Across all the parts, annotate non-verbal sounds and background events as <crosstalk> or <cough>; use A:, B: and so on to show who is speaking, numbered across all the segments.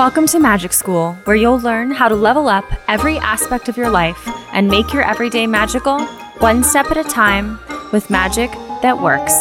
A: Welcome to Magic School, where you'll learn how to level up every aspect of your life and make your everyday magical, one step at a time, with magic that works.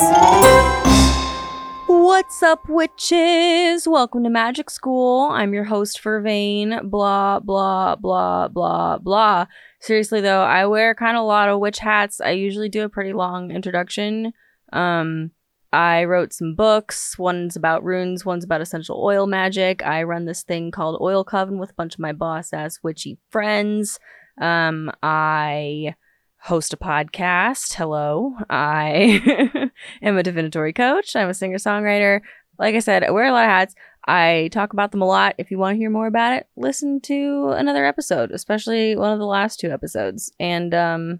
A: What's up, witches? Welcome to Magic School. I'm your host, Vervain. Blah, blah, blah, blah, blah. Seriously, though, I wear kind of a lot of witch hats. I usually do a pretty long introduction. Um, I wrote some books. One's about runes, one's about essential oil magic. I run this thing called Oil Coven with a bunch of my boss ass witchy friends. Um, I host a podcast. Hello. I <laughs> am a divinatory coach. I'm a singer songwriter. Like I said, I wear a lot of hats. I talk about them a lot. If you want to hear more about it, listen to another episode, especially one of the last two episodes. And um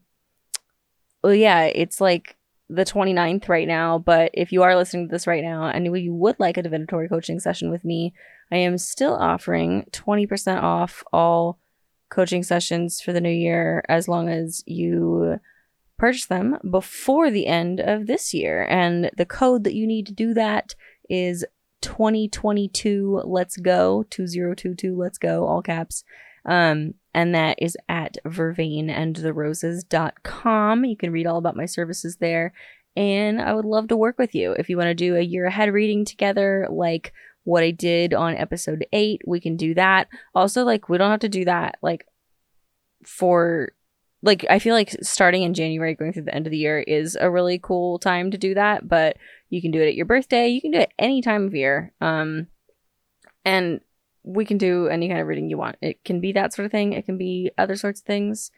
A: well yeah, it's like the 29th right now, but if you are listening to this right now and you would like a divinatory coaching session with me, I am still offering 20% off all coaching sessions for the new year as long as you purchase them before the end of this year. And the code that you need to do that is 2022 let's go 2022 let's go all caps um and that is at vervainandtheroses.com. You can read all about my services there. And I would love to work with you. If you want to do a year ahead reading together, like what I did on episode eight, we can do that. Also, like, we don't have to do that, like, for, like, I feel like starting in January, going through the end of the year is a really cool time to do that. But you can do it at your birthday. You can do it any time of year. Um, and we can do any kind of reading you want. It can be that sort of thing, it can be other sorts of things.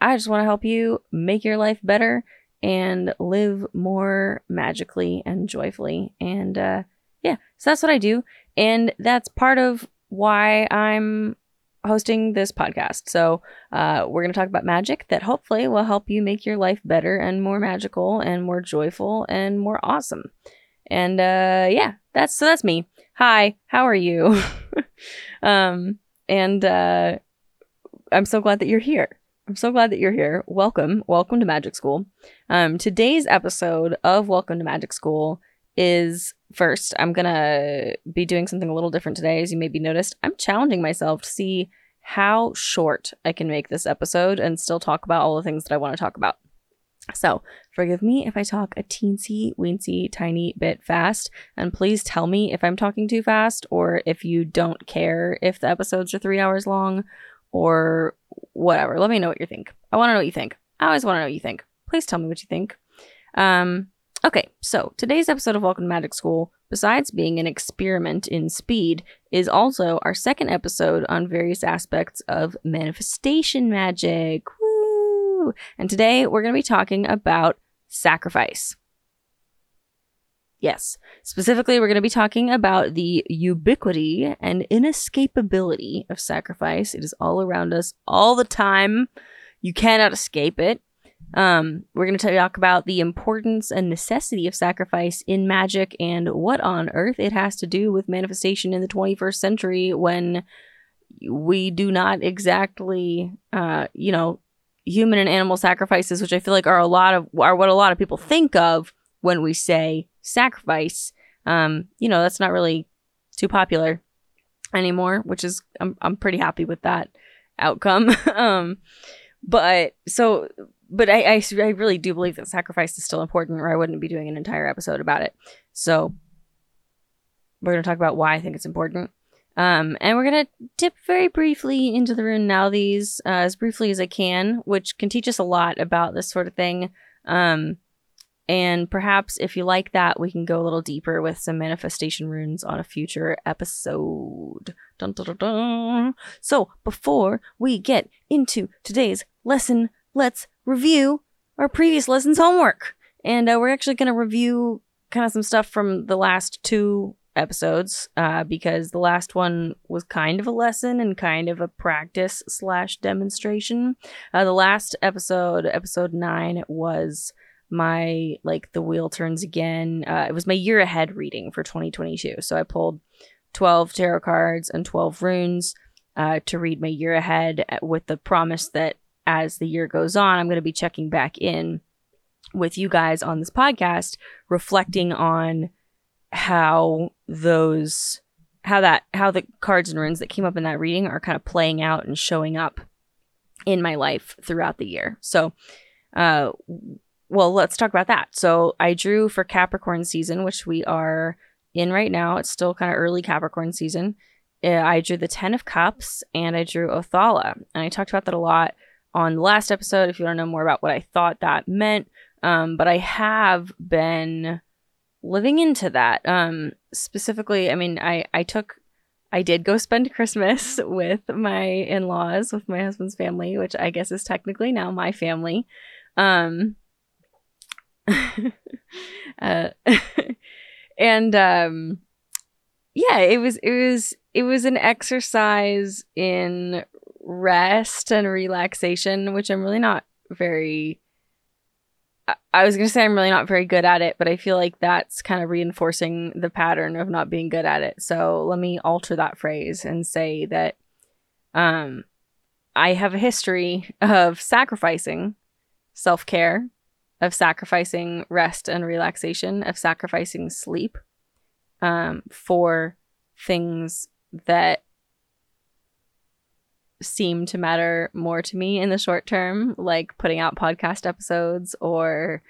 A: I just want to help you make your life better and live more magically and joyfully. And uh, yeah, so that's what I do. And that's part of why I'm hosting this podcast. So uh, we're going to talk about magic that hopefully will help you make your life better and more magical and more joyful and more awesome. And uh, yeah, that's so that's me. Hi, how are you? <laughs> um, and uh, I'm so glad that you're here. I'm so glad that you're here. Welcome, welcome to Magic School. Um, today's episode of Welcome to Magic School is first. I'm gonna be doing something a little different today, as you may maybe noticed. I'm challenging myself to see how short I can make this episode and still talk about all the things that I want to talk about. So, forgive me if I talk a teensy weensy tiny bit fast, and please tell me if I'm talking too fast or if you don't care if the episodes are three hours long or whatever. Let me know what you think. I want to know what you think. I always want to know what you think. Please tell me what you think. Um, okay, so today's episode of Welcome to Magic School, besides being an experiment in speed, is also our second episode on various aspects of manifestation magic. And today we're going to be talking about sacrifice. Yes, specifically, we're going to be talking about the ubiquity and inescapability of sacrifice. It is all around us all the time. You cannot escape it. Um, we're going to talk about the importance and necessity of sacrifice in magic and what on earth it has to do with manifestation in the 21st century when we do not exactly, uh, you know, human and animal sacrifices, which I feel like are a lot of are what a lot of people think of when we say sacrifice. Um, you know, that's not really too popular anymore, which is I'm I'm pretty happy with that outcome. <laughs> um, but so but I, I I really do believe that sacrifice is still important, or I wouldn't be doing an entire episode about it. So we're gonna talk about why I think it's important. Um, and we're going to dip very briefly into the rune Nauthiz, uh, as briefly as I can, which can teach us a lot about this sort of thing. Um, and perhaps if you like that, we can go a little deeper with some manifestation runes on a future episode. Dun, dun, dun, so before we get into today's lesson, let's review our previous lesson's homework. And uh, we're actually going to review kind of some stuff from the last two episodes uh, because the last one was kind of a lesson and kind of a practice slash demonstration. Uh, the last episode, episode nine, was my like the wheel turns again. Uh, it was my year ahead reading for 2022. So I pulled 12 tarot cards and 12 runes uh, to read my year ahead uh, with the promise that as the year goes on, I'm going to be checking back in with you guys on this podcast, reflecting on how those how that how the cards and runes that came up in that reading are kind of playing out and showing up in my life throughout the year. So, uh, well, let's talk about that. So, I drew for Capricorn season, which we are in right now. It's still kind of early Capricorn season. Uh, I drew the Ten of Cups and I drew Othala. And I talked about that a lot on the last episode if you want to know more about what I thought that meant. Um, but I have been living into that. Um, specifically, I mean, I, I took, I did go spend Christmas <laughs> with my in laws, with my husband's family, which I guess is technically now my family. Um, <laughs> uh, <laughs> and um, yeah, it was, it was, it was an exercise in rest and relaxation, which I'm really not very I was going to say I'm really not very good at it, but I feel like that's kind of reinforcing the pattern of not being good at it. So let me alter that phrase and say that um, I have a history of sacrificing self care, of sacrificing rest and relaxation, of sacrificing sleep um, for things that seem to matter more to me in the short term, like putting out podcast episodes or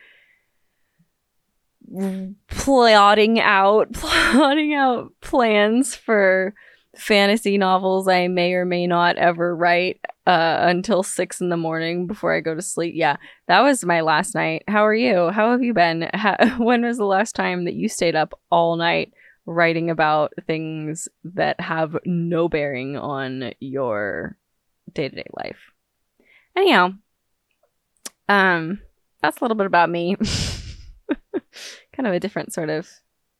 A: plotting out <laughs> plotting out plans for fantasy novels I may or may not ever write uh, until six in the morning before I go to sleep. Yeah, that was my last night. How are you? How have you been? How, <laughs> when was the last time that you stayed up all night writing about things that have no bearing on your day to day life. Anyhow, um, that's a little bit about me. <laughs> kind of a different sort of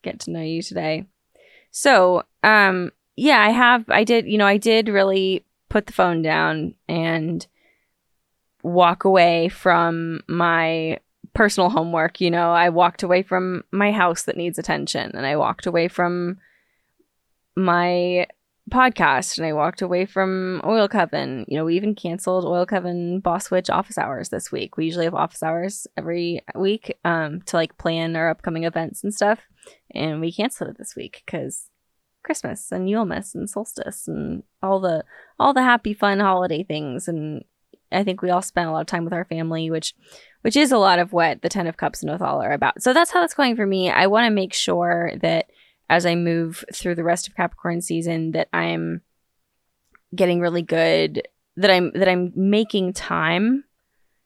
A: get to know you today. So, um, yeah, I have, I did, you know, I did really put the phone down and walk away from my personal homework. You know, I walked away from my house that needs attention and I walked away from my podcast and I walked away from Oil Coven. You know, we even canceled Oil Coven Boss Witch office hours this week. We usually have office hours every week um, to like plan our upcoming events and stuff. And we canceled it this week because Christmas and Yulemas and solstice and all the all the happy fun holiday things and I think we all spent a lot of time with our family, which which is a lot of what the Ten of Cups and Othal are about. So that's how that's going for me. I want to make sure that as I move through the rest of Capricorn season that I'm getting really good that I'm that I'm making time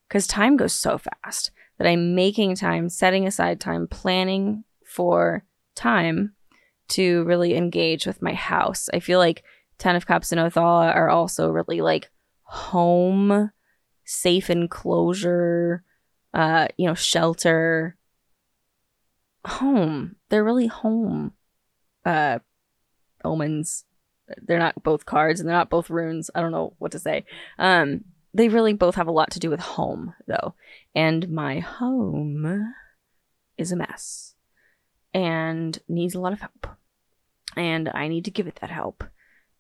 A: cuz time goes so fast that I'm making time setting aside time planning for time to really engage with my house. I feel like 10 of cups and Othala are also really like home safe enclosure uh you know shelter home they're really home uh omens. They're not both cards and they're not both runes. I don't know what to say. Um, they really both have a lot to do with home, though. And my home is a mess and needs a lot of help. And I need to give it that help.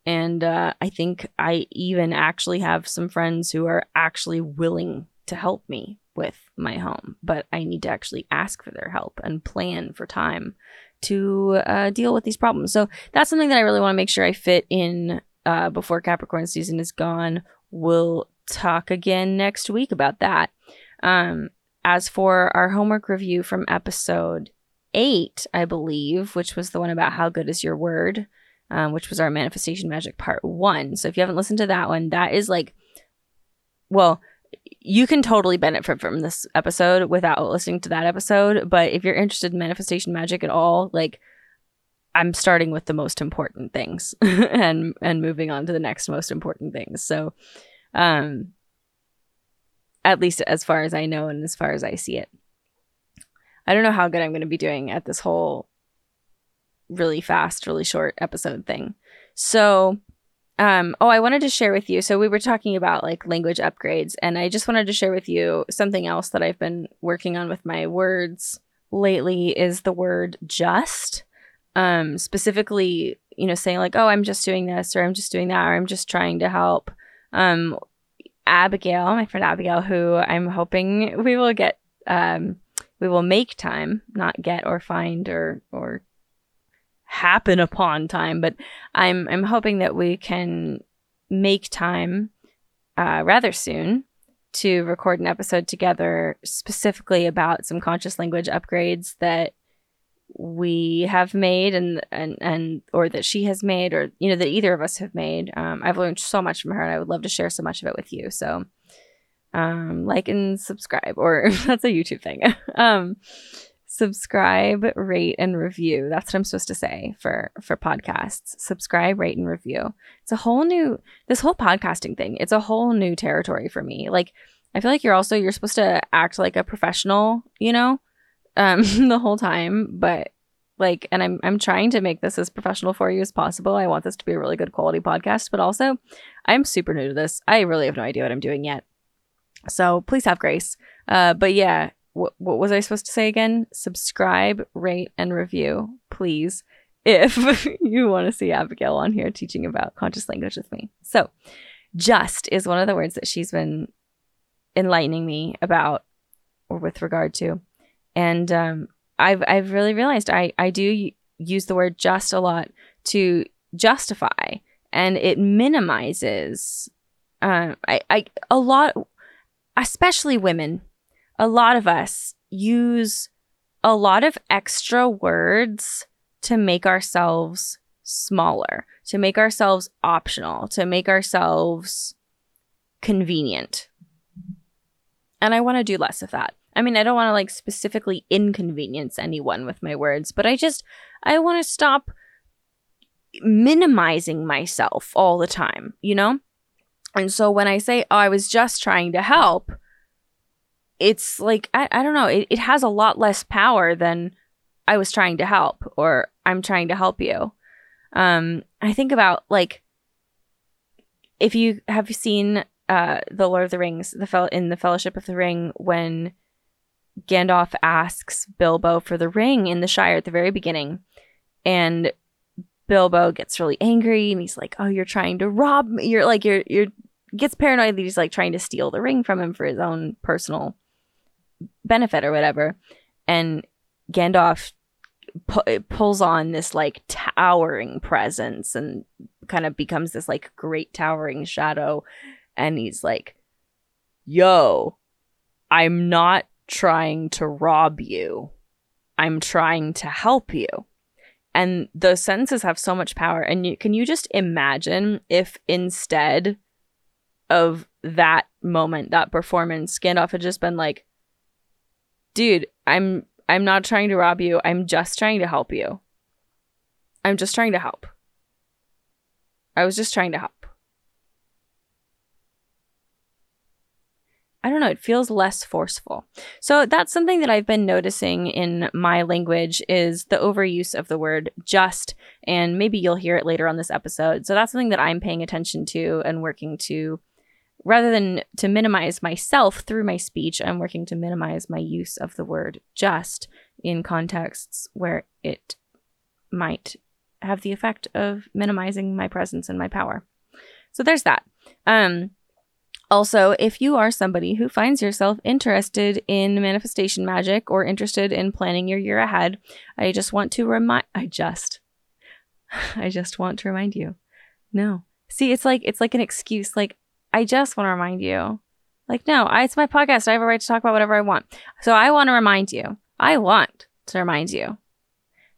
A: And uh, I think I even actually have some friends who are actually willing to help me with my home, but I need to actually ask for their help and plan for time to uh, deal with these problems. So that's something that I really want to make sure I fit in uh, before Capricorn season is gone. We'll talk again next week about that. Um, as for our homework review from episode eight, I believe, which was the one about how good is your word, um, which was our manifestation magic part one. So if you haven't listened to that one, that is like, well, you can totally benefit from this episode without listening to that episode. But if you're interested in manifestation magic at all, like I'm starting with the most important things <laughs> and and moving on to the next most important things. So um at least as far as I know and as far as I see it. I don't know how good I'm going to be doing at this whole really fast, really short episode thing. So um, oh, I wanted to share with you. So we were talking about like language upgrades, and I just wanted to share with you something else that I've been working on with my words lately is the word just. Um, specifically, you know, saying like, oh, I'm just doing this, or I'm just doing that, or I'm just trying to help. Um, Abigail, my friend Abigail, who I'm hoping we will get, um, we will make time, not get or find or or happen upon time, but I'm I'm hoping that we can make time uh, rather soon to record an episode together specifically about some conscious language upgrades that we have made and and and or that she has made or you know that either of us have made. Um, i've learned so much from her and i would love to share so much of it with you. So um, like and subscribe or <laughs> that's a youtube thing. <laughs> Um, subscribe rate and review that's what i'm supposed to say for for podcasts subscribe rate and review it's a whole new this whole podcasting thing it's a whole new territory for me like i feel like you're also you're supposed to act like a professional you know um <laughs> the whole time but like and I'm I'm trying to make this as professional for you as possible. I want this to be a really good quality podcast, but also I'm super new to this. I really have no idea what I'm doing yet. So please have grace. Uh but yeah, what, what was I supposed to say again? Subscribe, rate, and review, please, if <laughs> you want to see Abigail on here teaching about conscious language with me. So, just is one of the words that she's been enlightening me about or with regard to. And um, I've I've really realized I I do use the word just a lot to justify, and it minimizes. Uh, I I a lot, especially women a lot of us use a lot of extra words to make ourselves smaller, to make ourselves optional, to make ourselves convenient. And I want to do less of that. I mean, I don't want to like specifically inconvenience anyone with my words, but I just, I want to stop minimizing myself all the time, you know? And so when I say, oh, I was just trying to help, it's like I, I don't know it, it has a lot less power than i was trying to help or i'm trying to help you. Um i think about like if you have seen uh the lord of the rings the fel- in the fellowship of the ring when gandalf asks bilbo for the ring in the shire at the very beginning and bilbo gets really angry and he's like oh you're trying to rob me you're like you're you're gets paranoid that he's like trying to steal the ring from him for his own personal benefit or whatever. And Gandalf pu- pulls on this like towering presence and kind of becomes this like great towering shadow. And he's like, Yo, I'm not trying to rob you. I'm trying to help you. And those sentences have so much power. And you, can you just imagine if instead of that moment, that performance, Gandalf had just been like, dude, I'm I'm not trying to rob you. I'm just trying to help you. I'm just trying to help. I was just trying to help. I don't know, it feels less forceful. So that's something that I've been noticing in my language is the overuse of the word just and maybe you'll hear it later on this episode. So that's something that I'm paying attention to and working to rather than to minimize myself through my speech, I'm working to minimize my use of the word just in contexts where it might have the effect of minimizing my presence and my power. So there's that. Um, also, if you are somebody who finds yourself interested in manifestation magic or interested in planning your year ahead, I just want to remind I just <sighs> I just want to remind you. No. See, it's like it's like an excuse like I just want to remind you. Like, no, I, it's my podcast. I have a right to talk about whatever I want. So I want to remind you. I want to remind you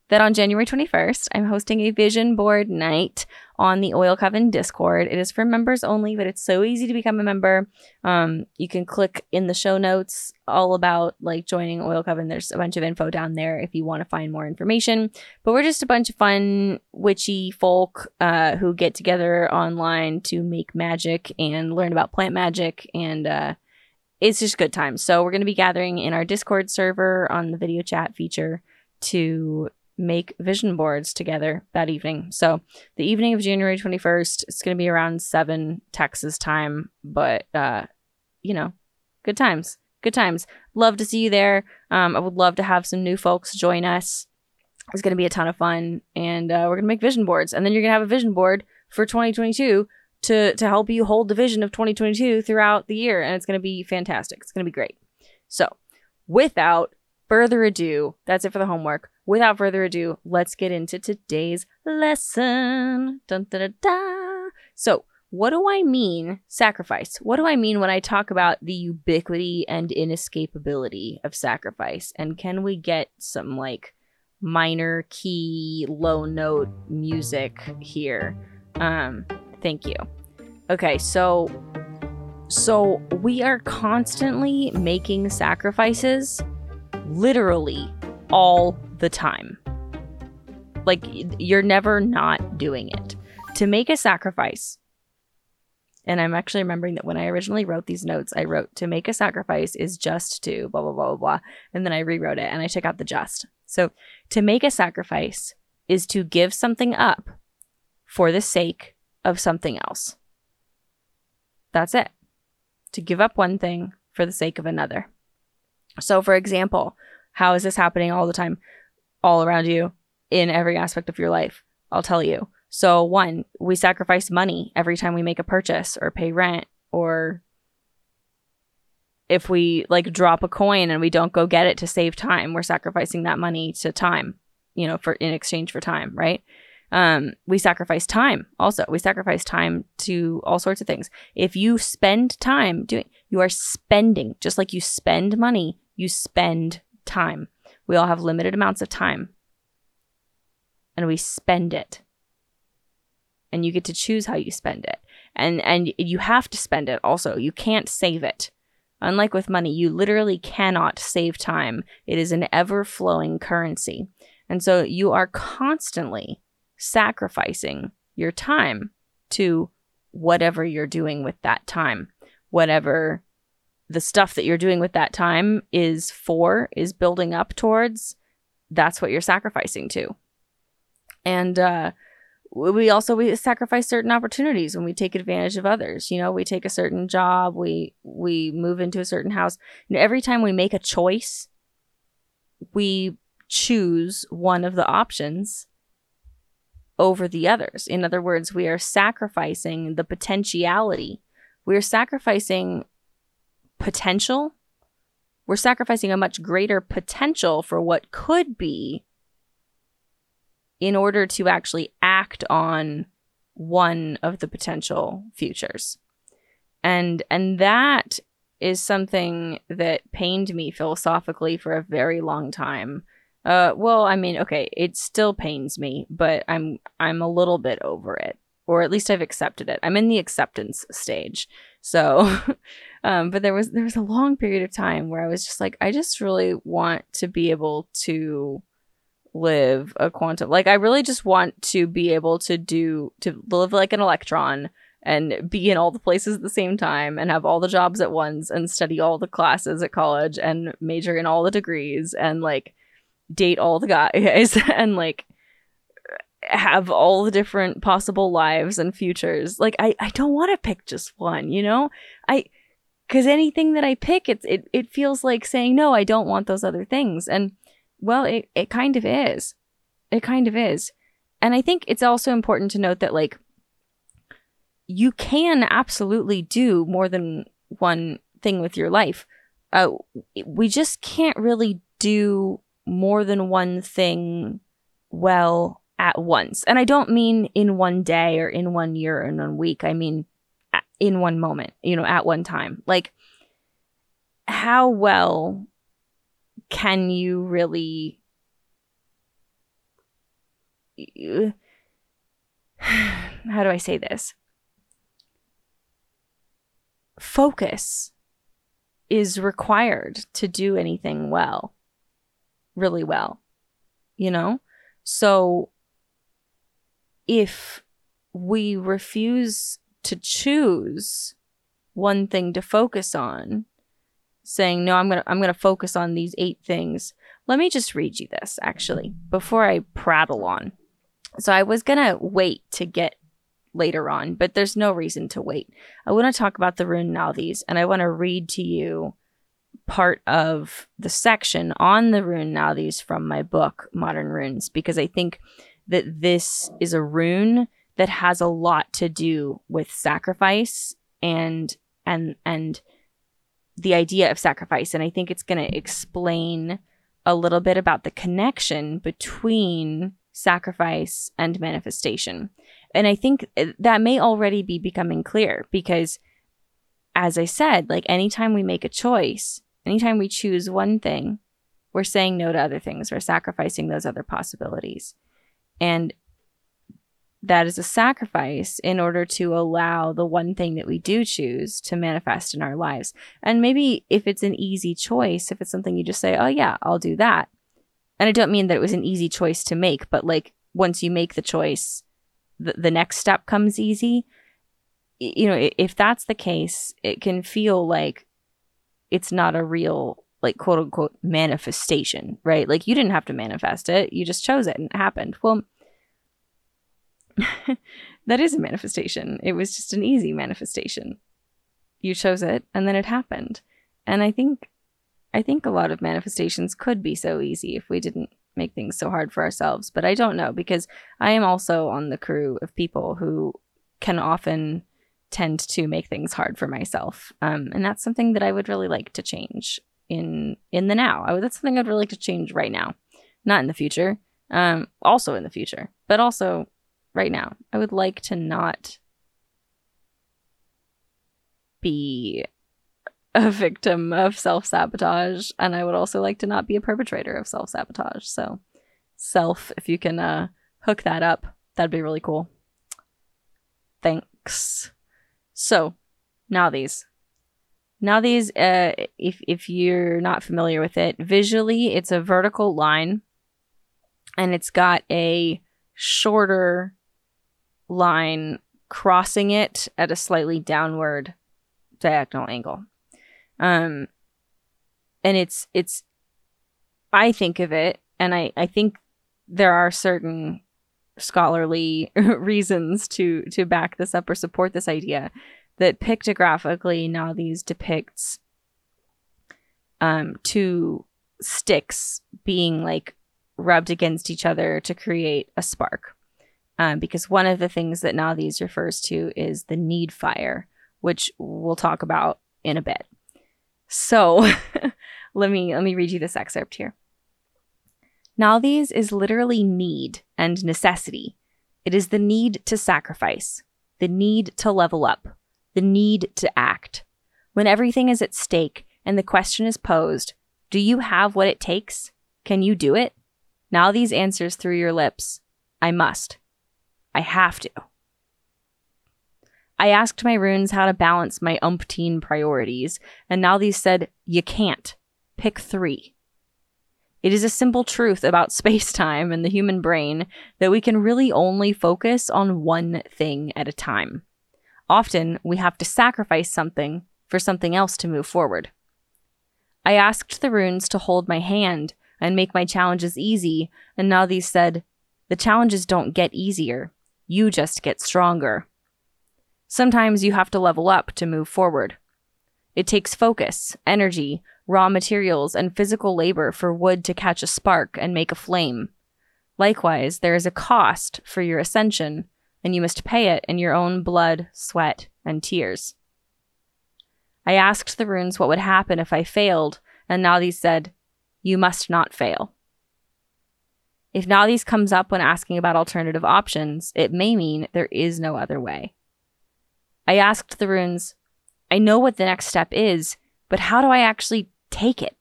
A: that on January 21st, I'm hosting a vision board night on the Oil Coven Discord. It is for members only, but it's so easy to become a member. Um, you can click in the show notes all about like joining Oil Coven. There's a bunch of info down there if you want to find more information. But we're just a bunch of fun, witchy folk uh, who get together online to make magic and learn about plant magic and uh, it's just good times. So we're going to be gathering in our Discord server on the video chat feature to make vision boards together that evening. So the evening of January 21st, it's going to be around 7 Texas time, but uh you know, good times. Good times. Love to see you there. Um I would love to have some new folks join us. It's going to be a ton of fun and uh, we're going to make vision boards and then you're going to have a vision board for 2022 to to help you hold the vision of 2022 throughout the year and it's going to be fantastic. It's going to be great. So, without further ado, that's it for the homework without further ado, let's get into today's lesson. Dun, da, da, da. So, what do I mean sacrifice? What do I mean when I talk about the ubiquity and inescapability of sacrifice? And can we get some like minor key low note music here? Um, thank you. Okay, so so we are constantly making sacrifices literally all the time. Like you're never not doing it. To make a sacrifice and I'm actually remembering that when I originally wrote these notes, I wrote to make a sacrifice is just to blah, blah, blah, blah, blah. And then I rewrote it and I took out the just. So to make a sacrifice is to give something up for the sake of something else. That's it. To give up one thing for the sake of another. So, for example, how is this happening all the time, all around you, in every aspect of your life? I'll tell you. So, one, we sacrifice money every time we make a purchase or pay rent or if we like drop a coin and we don't go get it to save time, we're sacrificing that money to time, you know, for in exchange for time, right? Um, we sacrifice time also. We sacrifice time to all sorts of things. If you spend time doing, you are spending, just like you spend money, you spend time. We all have limited amounts of time and we spend it and you get to choose how you spend it. And and you have to spend it also. You can't save it. Unlike with money, you literally cannot save time. It is an ever-flowing currency. And so you are constantly sacrificing your time to whatever you're doing with that time. Whatever the stuff that you're doing with that time is for, is building up towards, that's what you're sacrificing to. And uh we also we sacrifice certain opportunities when we take advantage of others. You know we take a certain job we we move into a certain house. And every time we make a choice we choose one of the options over the others. In other words we are sacrificing the potentiality. We're sacrificing potential we're sacrificing a much greater potential for what could be in order to actually act on one of the potential futures. And and that is something that pained me philosophically for a very long time. Uh, well, I mean, okay, it still pains me, but I'm I'm a little bit over it, or at least I've accepted it. I'm in the acceptance stage. So, <laughs> um, but there was there was a long period of time where I was just like, I just really want to be able to live a quantum like i really just want to be able to do to live like an electron and be in all the places at the same time and have all the jobs at once and study all the classes at college and major in all the degrees and like date all the guys <laughs> and like have all the different possible lives and futures. Like i i don't want to pick just one you know? I because anything that i pick it's it, it feels like saying no i don't want those other things and well, it, it kind of is. It kind of is. And I think it's also important to note that, like, you can absolutely do more than one thing with your life. Uh, we just can't really do more than one thing well at once. And I don't mean in one day or in one year or in one week. I mean in one moment, you know, at one time. Like, how well can you really <sighs> how do I say this? Focus is required to do anything well, really well, you know? So if we refuse to choose one thing to focus on, saying, "No, I'm going to I'm going to focus on these eight things." Let me just read you this actually before I prattle on. So I was going to wait to get later on, but there's no reason to wait. I want to talk about the rune Nauthiz and I want to read to you part of the section on the rune Nauthiz from my book Modern Runes because I think that this is a rune that has a lot to do with sacrifice and and and the idea of sacrifice. And I think it's going to explain a little bit about the connection between sacrifice and manifestation. And I think uh, that may already be becoming clear because, as I said, like anytime we make a choice, anytime we choose one thing, we're saying no to other things. We're sacrificing those other possibilities. And that is a sacrifice in order to allow the one thing that we do choose to manifest in our lives. And maybe if it's an easy choice, if it's something you just say, oh, yeah, I'll do that. And I don't mean that it was an easy choice to make, but like once you make the choice, the, the next step comes easy. You know, if that's the case, it can feel like it's not a real, like, quote unquote, manifestation, right? Like you didn't have to manifest it, you just chose it and it happened. Well, <laughs> that is a manifestation. It was just an easy manifestation. You chose it and then it happened. And I think I think a lot of manifestations could be so easy if we didn't make things so hard for ourselves, but I don't know because I am also on the crew of people who can often tend to make things hard for myself. Um, and that's something that I would really like to change in in the now. I that's something I'd really like to change right now, not in the future. Um, also in the future, but also right now. I would like to not be a <laughs> victim of self sabotage, and I would also like to not be a perpetrator of self sabotage. So, self, if you can uh, hook that up, that'd be really cool. Thanks. So, Nauthiz. Now these, uh, if if you're not familiar with it, visually it's a vertical line, and it's got a shorter line crossing it at a slightly downward diagonal angle. Um, and it's it's I think of it, and I I think there are certain scholarly <laughs> reasons to to back this up or support this idea that pictographically Nauthiz depicts um two sticks being like rubbed against each other to create a spark um, because one of the things that Nauthiz refers to is the need fire, which we'll talk about in a bit. So <laughs> let me let me read you this excerpt here. Nauthiz is literally need and necessity. It is the need to sacrifice, the need to level up, the need to act. When everything is at stake and the question is posed, do you have what it takes? Can you do it? Nauthiz answers through your lips, I must. I have to. I asked my runes how to balance my umpteen priorities, and Nauthiz said, You can't. Pick three. It is a simple truth about <laughs> space time and the human brain that we can really only focus on one thing at a time. Often, we have to sacrifice something for something else to move forward. I asked the runes to hold my hand and make my challenges easy, and Nauthiz said, The challenges don't get easier, you just get stronger. Sometimes you have to level up to move forward. It takes focus, energy, raw materials, and physical labor for wood to catch a spark and make a flame. Likewise, there is a cost for your ascension, and you must pay it in your own blood, sweat, and tears. I asked the runes what would happen if I failed, and Nauthiz said, You must not fail. If Nauthiz comes up when asking about alternative options, it may mean there is no other way. I asked the runes, I know what the next step is, but how do I actually take it?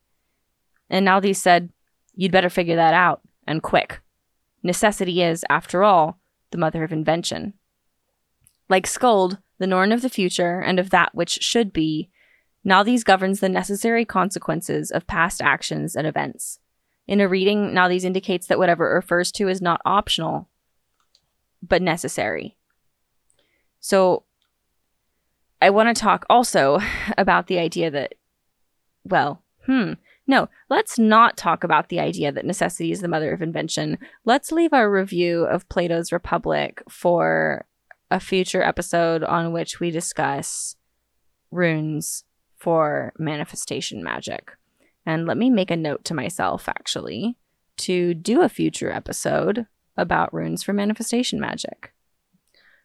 A: And Nauthiz said, You'd better figure that out, and quick. Necessity is, after all, the mother of invention. Like Skuld, the Norn of the future and of that which should be, Nauthiz governs the necessary consequences of past actions and events. In a reading, Nauthiz indicates that whatever it refers to is not optional, but necessary. So I want to talk also <laughs> about the idea that, well, hmm, no, let's not talk about the idea that necessity is the mother of invention. Let's leave our review of Plato's Republic for a future episode on which we discuss runes for manifestation magic. And let me make a note to myself, actually, to do a future episode about runes for manifestation magic.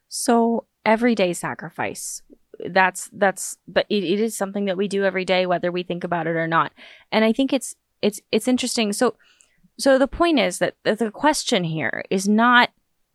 A: So, everyday sacrifice. That's, that's, but it, it is something that we do every day, whether we think about it or not. And I think it's, it's it's interesting. So so the point is that the question here is not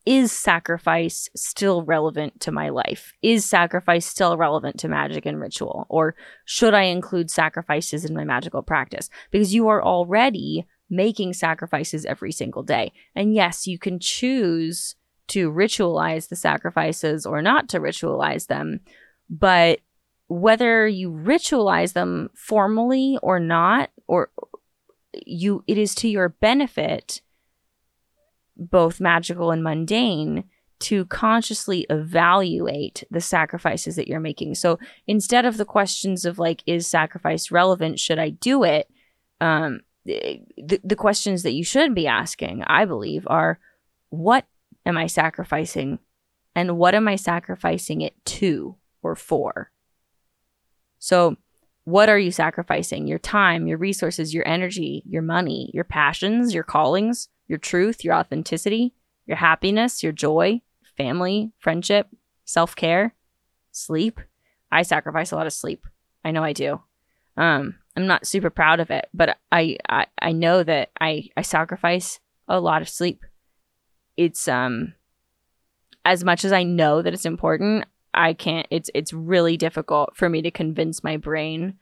A: is sacrifice still relevant to my life? Is sacrifice still relevant to magic and ritual? Or should I include sacrifices in my magical practice? Because you are already making sacrifices every single day. And yes, you can choose to ritualize the sacrifices or not to ritualize them. But whether you ritualize them formally or not, or you, it is to your benefit both magical and mundane to consciously evaluate the sacrifices that you're making. So instead of the questions of like, is sacrifice relevant? Should I do it? Um, the, the questions that you should be asking, I believe, are what am I sacrificing? And what am I sacrificing it to or for? So, what are you sacrificing? Your time, your resources, your energy, your money, your passions, your callings? Your truth, your authenticity, your happiness, your joy, family, friendship, self care, sleep. I sacrifice a lot of sleep. I know I do. Um, I'm not super proud of it, but I, I, I know that I, I sacrifice a lot of sleep. It's um as much as I know that it's important, I can't it's it's really difficult for me to convince my brain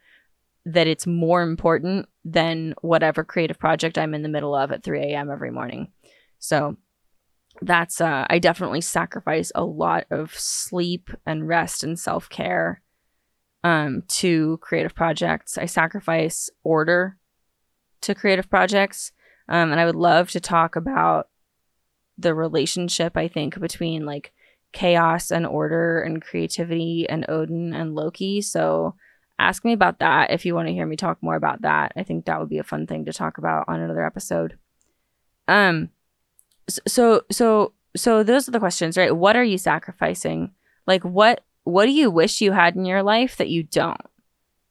A: that it's more important than whatever creative project I'm in the middle of at 3 a.m. every morning. So that's, uh, I definitely sacrifice a lot of sleep and rest and self care um, to creative projects. I sacrifice order to creative projects. Um, and I would love to talk about the relationship, I think, between like chaos and order and creativity and Odin and Loki. So ask me about that if you want to hear me talk more about that. I think that would be a fun thing to talk about on another episode. Um so so so those are the questions, right? What are you sacrificing? Like what what do you wish you had in your life that you don't?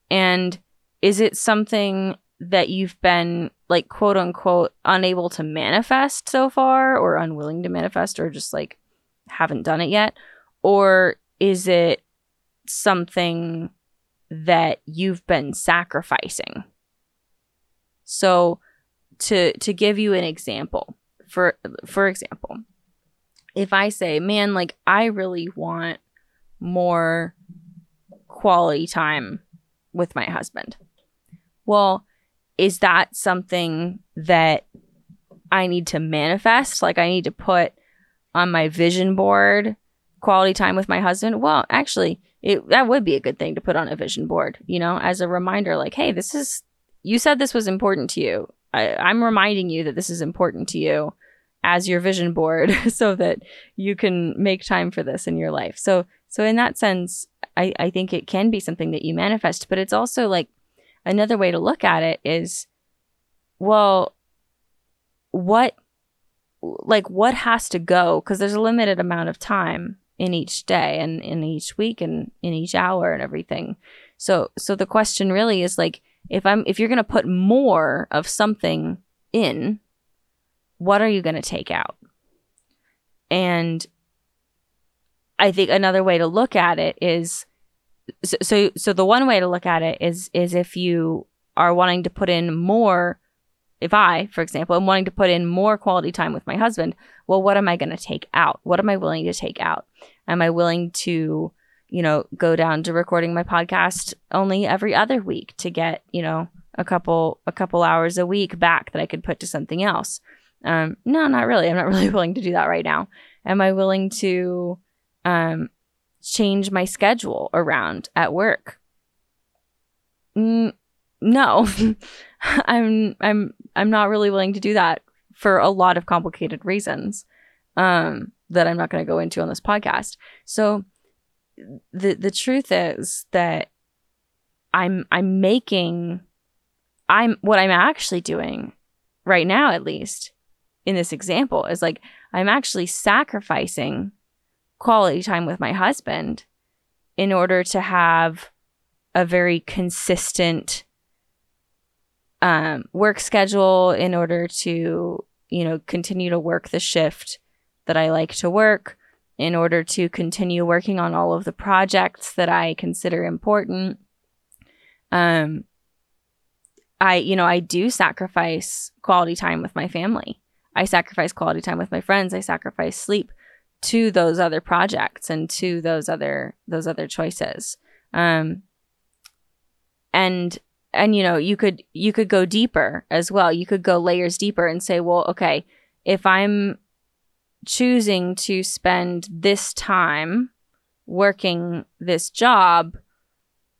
A: And is it something that you've been like quote unquote unable to manifest so far or unwilling to manifest or just like haven't done it yet? Or is it something that you've been sacrificing. So to to give you an example, for for example, if I say, "Man, like I really want more quality time with my husband." Well, is that something that I need to manifest? Like I need to put on my vision board quality time with my husband? Well, actually, it that would be a good thing to put on a vision board, you know, as a reminder like, hey, this is you said this was important to you. I, I'm reminding you that this is important to you as your vision board <laughs> so that you can make time for this in your life. So so in that sense, I, I think it can be something that you manifest, but it's also like another way to look at it is well, what like what has to go because there's a limited amount of time in each day and in each week and in each hour and everything. So so the question really is like if I'm if you're going to put more of something in, what are you going to take out? And I think another way to look at it is so, so the one way to look at it is is if you are wanting to put in more if I, for example, am wanting to put in more quality time with my husband, well, what am I going to take out? What am I willing to take out? Am I willing to, you know, go down to recording my podcast only every other week to get, you know, a couple a couple hours a week back that I could put to something else? Um, no, not really. I'm not <laughs> really willing to do that right now. Am I willing to um, change my schedule around at work? Mm, no. <laughs> <laughs> I'm I'm I'm not really willing to do that for a lot of complicated reasons um, that I'm not going to go into on this podcast. So the the truth is that I'm I'm making I'm what I'm actually doing right now at least in this example is like I'm actually sacrificing quality time with my husband in order to have a very consistent um, work schedule in order to, you know, continue to work the shift that I like to work, in order to continue working on all of the projects that I consider important. Um, I, you know, I do sacrifice quality time with my family. I sacrifice quality time with my friends. I sacrifice sleep to those other projects and to those other those other choices. Um and and you know, you could you could go deeper as well. You could go layers deeper and say, well, okay, if I'm choosing to spend this time working this job,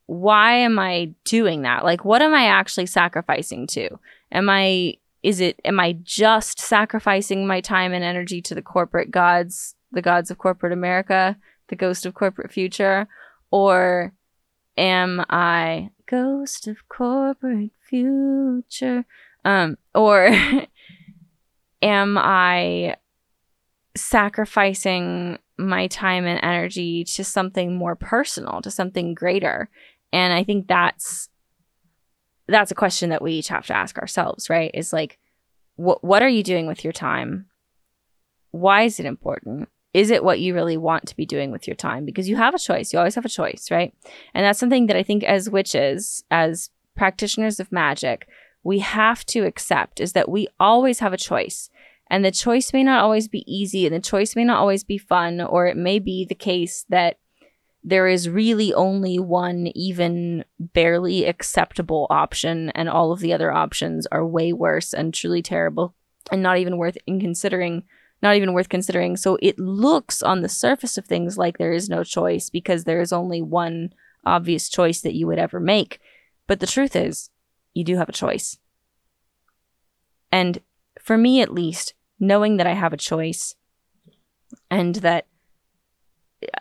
A: why am I doing that? Like, what am I actually sacrificing to? Am I, is it, am I just sacrificing my time and energy to the corporate gods, the gods of corporate America, the ghost of corporate future? Or am I, ghost of corporate future? Um, or <laughs> am I sacrificing my time and energy to something more personal, to something greater? And I think that's that's a question that we each have to ask ourselves, right? Is like what what are you doing with your time? Why is it important? Is it what you really want to be doing with your time? Because you have a choice. You always have a choice, right? And that's something that I think as witches, as practitioners of magic, we have to accept is that we always have a choice. And the choice may not always be easy and the choice may not always be fun, or it may be the case that there is really only one even barely acceptable option, and all of the other options are way worse and truly terrible and not even worth in considering not even worth considering. So it looks on the surface of things like there is no choice because there is only one obvious choice that you would ever make. But the truth is, you do have a choice. And for me at least, knowing that I have a choice and that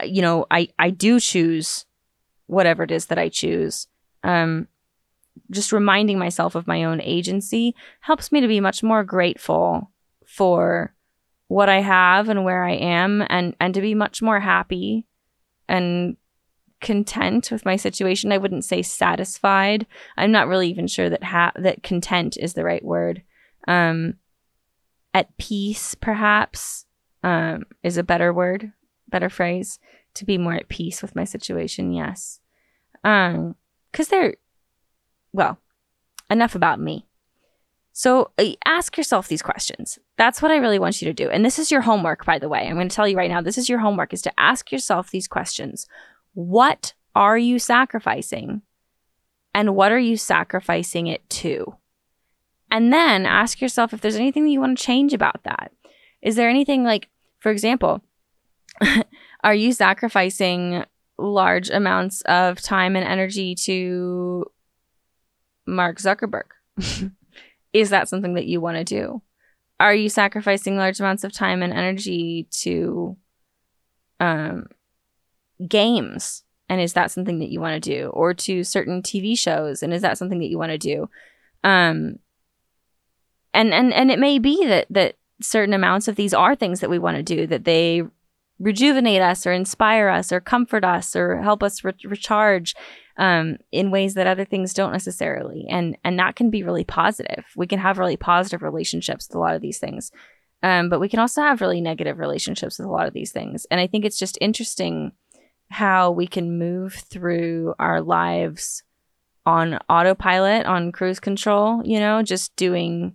A: you know, I I do choose whatever it is that I choose. Um, just reminding myself of my own agency helps me to be much more grateful for what I have and where I am and and to be much more happy and content with my situation. I wouldn't say satisfied. I'm not really even sure that ha- that content is the right word. Um at peace perhaps um is a better word better phrase, to be more at peace with my situation, yes. Um, because they're, well, enough about me. So uh, ask yourself these questions. That's what I really want you to do. And this is your homework, by the way. I'm going to tell you right now, this is your homework is to ask yourself these questions. What are you sacrificing? And what are you sacrificing it to? And then ask yourself if there's anything that you want to change about that. Is there anything like, for example, <laughs> are you sacrificing large amounts of time and energy to Mark Zuckerberg? <laughs> Is that something that you want to do? Are you sacrificing large amounts of time and energy to um, games? And is that something that you want to do? Or to certain TV shows? And is that something that you want to do? Um, and and and it may be that that certain amounts of these are things that we want to do that they rejuvenate us or inspire us or comfort us or help us re- recharge um, in ways that other things don't necessarily. And and that can be really positive. We can have really positive relationships with a lot of these things. Um, but we can also have really negative relationships with a lot of these things. And i think it's just interesting how we can move through our lives on autopilot on cruise control you know just doing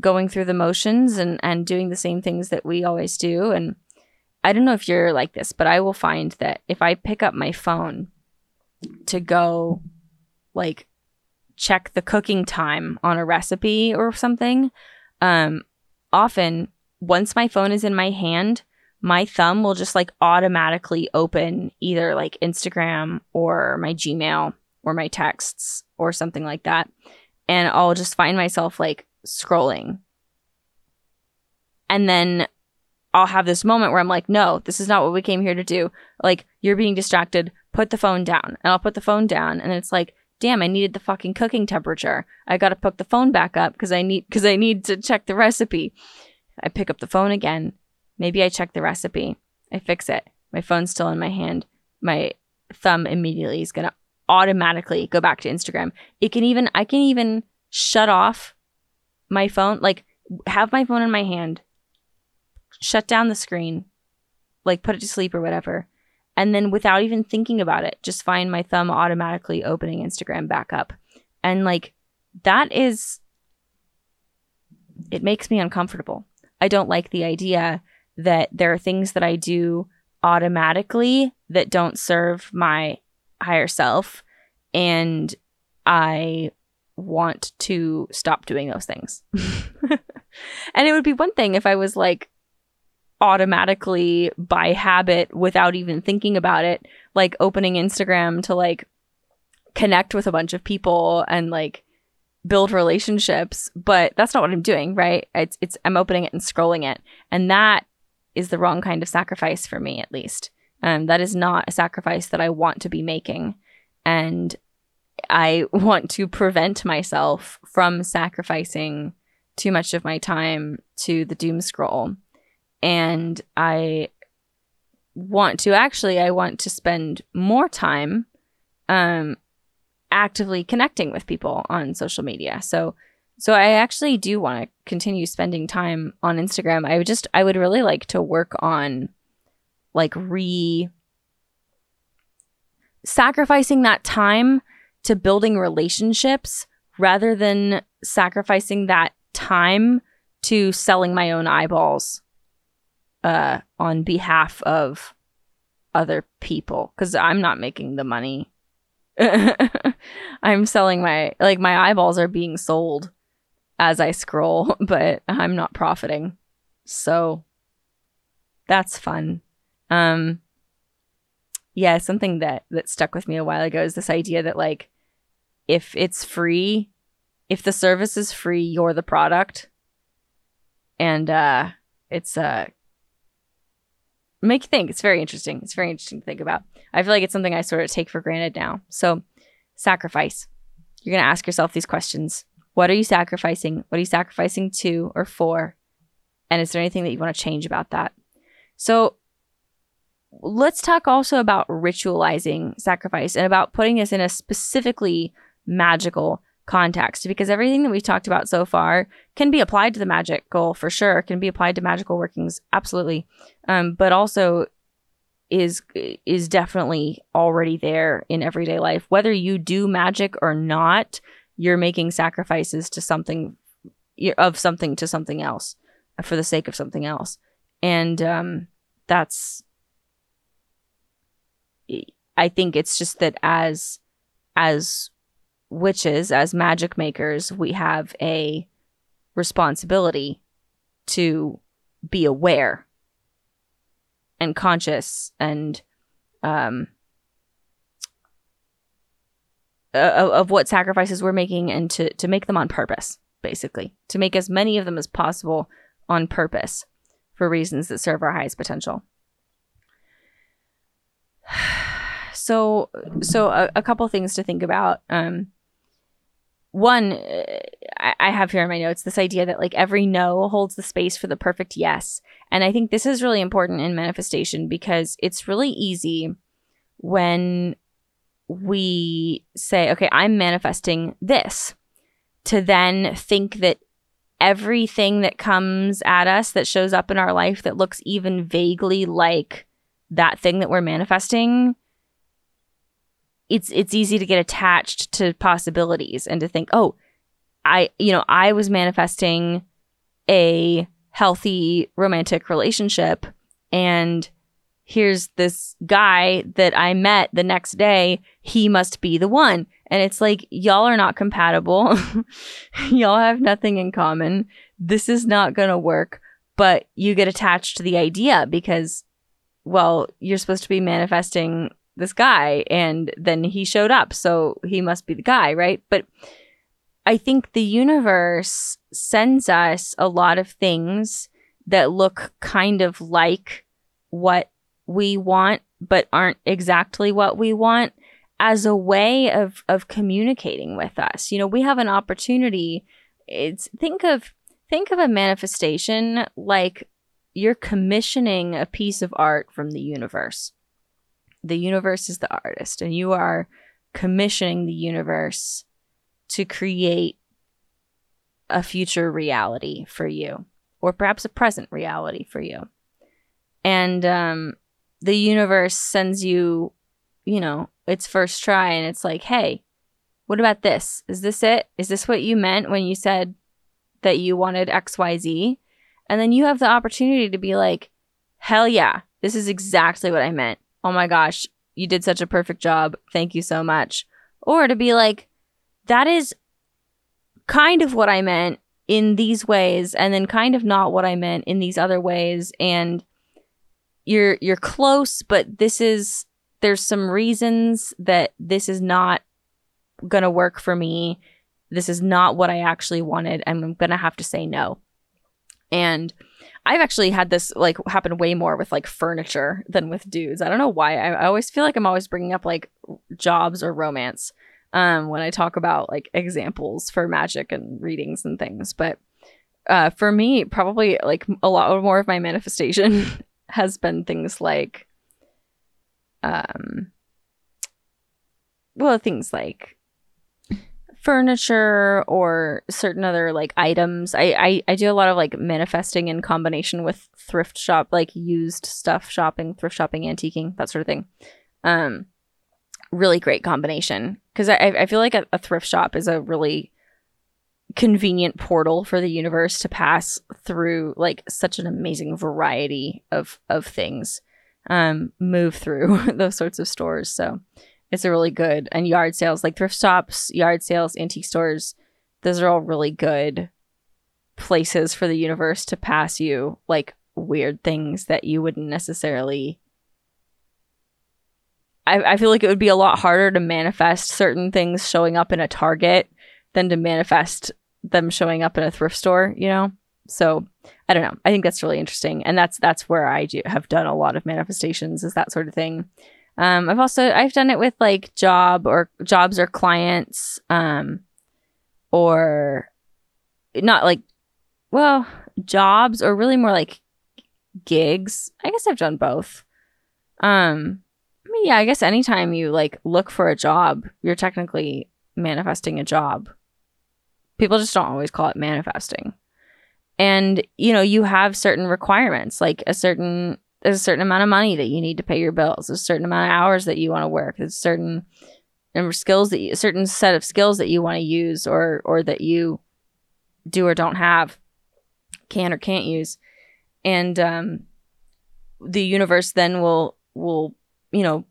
A: going through the motions and and doing the same things that we always do. And I don't know if you're like this, but I will find that if I pick up my phone to go like check the cooking time on a recipe or something, um, often once my phone is in my hand, my thumb will just like automatically open either like Instagram or my Gmail or my texts or something like that. And I'll just find myself like scrolling. And then I'll have this moment where I'm like, no, this is not what we came here to do. Like, you're being distracted. Put the phone down. And I'll put the phone down. And it's like, damn, I needed the fucking cooking temperature. I got to put the phone back up because I need, because I need to check the recipe. I pick up the phone again. Maybe I check the recipe. I fix it. My phone's still in my hand. My thumb immediately is going to automatically go back to Instagram. It can even, I can even shut off my phone, like have my phone in my hand shut down the screen, like put it to sleep or whatever. And then without even thinking about it, just find my thumb automatically opening Instagram back up. And like that is it makes me uncomfortable. I don't like the idea that there are things that I do automatically that don't serve my higher self and I want to stop doing those things. <laughs> and it would be one thing if I was like automatically by habit without even thinking about it, like opening Instagram to like connect with a bunch of people and like build relationships, but that's not what I'm doing, right? It's it's I'm opening it and scrolling it. And that is the wrong kind of sacrifice for me at least. Um that is not a sacrifice that I want to be making. And I want to prevent myself from sacrificing too much of my time to the doom scroll. And I want to actually I want to spend more time um actively connecting with people on social media. So so I actually do want to continue spending time on Instagram. I would just I would really like to work on like re sacrificing that time to building relationships rather than sacrificing that time to selling my own eyeballs uh on behalf of other people cuz I'm not making the money <laughs> I'm selling my like my eyeballs are being sold as I scroll, <laughs> but I'm not profiting. So that's fun. Um yeah, something that that stuck with me a while ago is this idea that like if it's free, if the service is free, you're the product. And uh it's uh make you think. It's very interesting. It's very interesting to think about. I feel like it's something I sort of take for granted now. So, sacrifice. You're going to ask yourself these questions. What are you sacrificing? What are you sacrificing to or for? And is there anything that you want to change about that? So, let's talk also about ritualizing sacrifice and about putting this in a specifically magical context because everything that we've talked about so far can be applied to the magic goal for sure can be applied to magical workings absolutely. Um, but also is is definitely already there in everyday life. Whether you do magic or not you're making sacrifices to something of something to something else for the sake of something else. And um, that's i think it's just that as as witches, as magic makers, we have a responsibility to be aware and conscious and um, of, of what sacrifices we're making and to, to make them on purpose, basically, to make as many of them as possible on purpose for reasons that serve our highest potential. <sighs> So, so a, a couple things to think about. Um, one uh, I, I have here in my notes this idea that like every no holds the space for the perfect yes. And i think this is really important in manifestation because it's really easy when we say okay i'm manifesting this to then think that everything that comes at us that shows up in our life that looks even vaguely like that thing that we're manifesting it's it's easy to get attached to possibilities and to think, oh, I you know, I was manifesting a healthy romantic relationship and here's this guy that I met the next day, he must be the one. And it's like, y'all are not compatible. <laughs> y'all have nothing in common. This is not going to work. But you get attached to the idea because, well, you're supposed to be manifesting this guy and then he showed up. So he must be the guy right? But i think the universe sends us a lot of things that look kind of like what we want but aren't exactly what we want as a way of of communicating with us. You know we have an opportunity. It's think of think of a manifestation like you're commissioning a piece of art from the universe the universe is the artist and you are commissioning the universe to create a future reality for you or perhaps a present reality for you and um, the universe sends you you know its first try and it's like hey What about this? Is this it? Is this what you meant when you said that you wanted XYZ? And then you have the opportunity to be like, hell yeah, this is exactly what I meant. Oh my gosh, you did such a perfect job. Thank you so much. Or to be like, that is kind of what I meant in these ways and then kind of not what I meant in these other ways and you're you're close but this is there's some reasons that this is not going to work for me. This is not what I actually wanted. I'm going to have to say no. And I've actually had this like happen way more with like furniture than with dudes. I don't know why. I, I always feel like I'm always bringing up like jobs or romance um, when I talk about like examples for magic and readings and things. But uh, for me, probably like a lot more of my manifestation <laughs> has been things like, um, well, things like furniture or certain other like items. I, I I do a lot of like manifesting in combination with thrift shop, like used stuff shopping, thrift shopping, antiquing, that sort of thing. Um, really great combination because I I feel like a, a thrift shop is a really convenient portal for the universe to pass through like such an amazing variety of of things um move through <laughs> those sorts of stores so it's a really good and yard sales like thrift shops, yard sales, antique stores. Those are all really good places for the universe to pass you like weird things that you wouldn't necessarily I, I feel like it would be a lot harder to manifest certain things showing up in a Target than to manifest them showing up in a thrift store, you know? So I don't know. I think that's really interesting. And that's that's where I do, have done a lot of manifestations is that sort of thing. Um, I've also I've done it with like job or jobs or clients, um, or not like well jobs or really more like gigs. I guess I've done both. Um, I mean, yeah, I guess anytime you like look for a job, you're technically manifesting a job. People just don't always call it manifesting. And you know, you have certain requirements, like a certain there's a certain amount of money that you need to pay your bills. There's a certain amount of hours that you want to work. There's a certain number of skills that you, a certain set of skills that you want to use or or that you do or don't have, can or can't use, and um, the universe then will will you know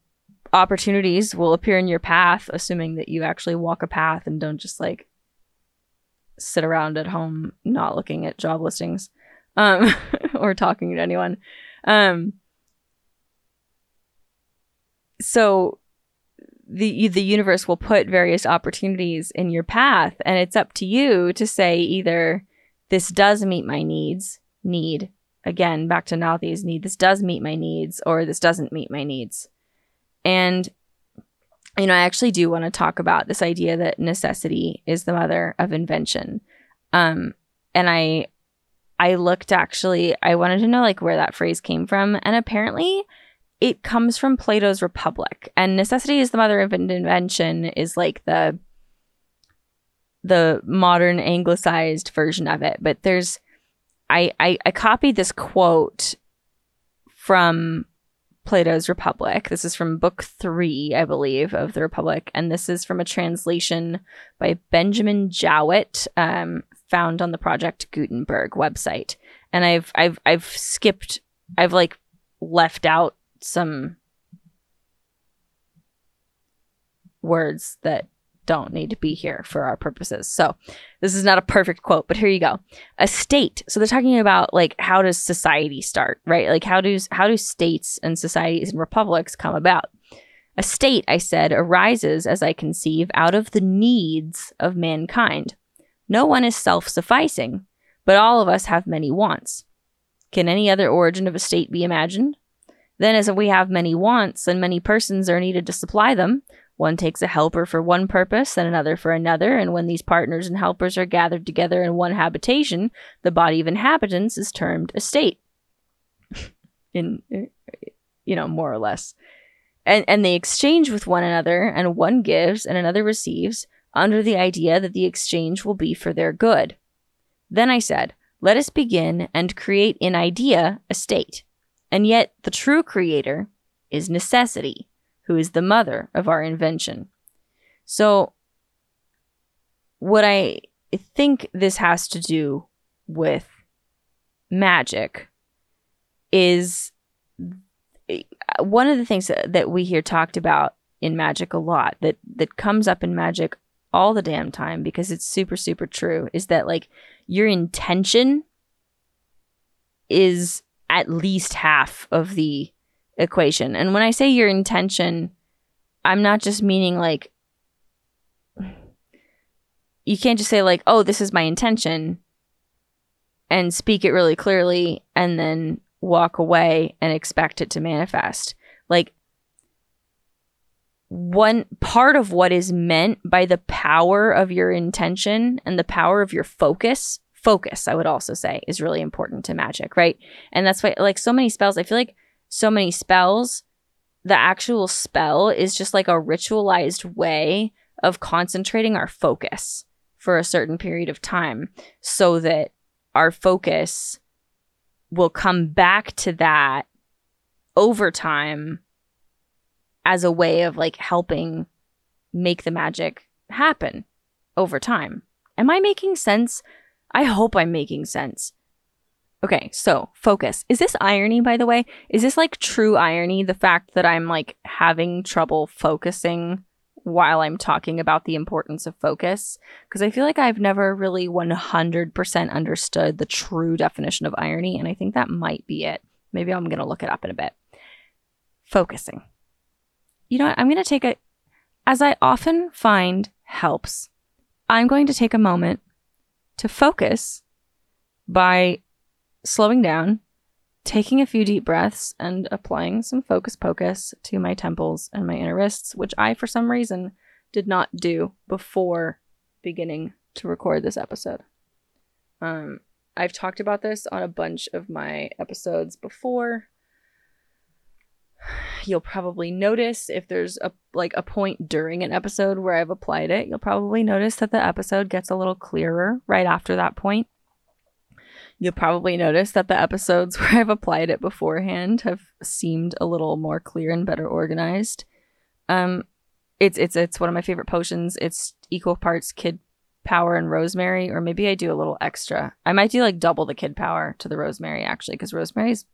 A: opportunities will appear in your path, assuming that you actually walk a path and don't just like sit around at home not looking at job listings um, <laughs> or talking to anyone. Um, so the the universe will put various opportunities in your path, and it's up to you to say either this does meet my needs, need again back to Nauthiz need. This does meet my needs, or this doesn't meet my needs, and you know, I actually do want to talk about this idea that necessity is the mother of invention. Um, and I I looked actually, I wanted to know like where that phrase came from. And apparently it comes from Plato's Republic. And necessity is the mother of invention is like the the modern anglicized version of it. But there's I, I, I copied this quote from Plato's Republic. This is from book three, I believe, of the Republic. And this is from a translation by Benjamin Jowett, um, found on the Project Gutenberg website. And I've I've I've skipped I've like left out some words that don't need to be here for our purposes. So, this is not a perfect quote, but here you go. A state. So they're talking about like how does society start, right? Like how does how do states and societies and republics come about? A state, I said, arises as I conceive out of the needs of mankind. No one is self sufficing, but all of us have many wants. Can any other origin of a state be imagined? Then, as we have many wants and many persons are needed to supply them, one takes a helper for one purpose and another for another, and when these partners and helpers are gathered together in one habitation, the body of inhabitants is termed a state. <laughs> in, you know, more or less. And, and they exchange with one another, and one gives and another receives, under the idea that the exchange will be for their good. Then I said, Let us begin and create in idea a state. And yet the true creator is necessity, who is the mother of our invention. So what I think this has to do with magic is uh, one of the things that we hear talked about in magic a lot that that comes up in magic all the damn time because it's super super true is that like your intention is at least half of the equation. And when I say your intention, I'm not just meaning like you can't just say like, "Oh, this is my intention." and speak it really clearly and then walk away and expect it to manifest. One part of what is meant by the power of your intention and the power of your focus focus i would also say is really important to magic right? And that's why like so many spells i feel like so many spells the actual spell is just like a ritualized way of concentrating our focus for a certain period of time so that our focus will come back to that over time as a way of like helping make the magic happen over time. Am I making sense? I hope I'm making sense. Okay, so focus. Is this irony, by the way? Is this like true irony? The fact that I'm like having trouble focusing while I'm talking about the importance of focus because I feel like I've never really 100% understood the true definition of irony, and I think that might be it. Maybe I'm going to look it up in a bit. Focusing. You know what? I'm going to take a, as I often find helps, I'm going to take a moment to focus by slowing down taking a few deep breaths and applying some focus pocus to my temples and my inner wrists, which I, for some reason, did not do before beginning to record this episode. Um, I've talked about this on a bunch of my episodes before. You'll probably notice if there's a like a point during an episode where I've applied it, you'll probably notice that the episode gets a little clearer right after that point. You'll probably notice that the episodes <laughs> where I've applied it beforehand have seemed a little more clear and better organized. Um, it's it's it's one of my favorite potions. It's equal parts kid power and rosemary, or maybe I do a little extra. I might do like double the kid power to the rosemary actually, because rosemary's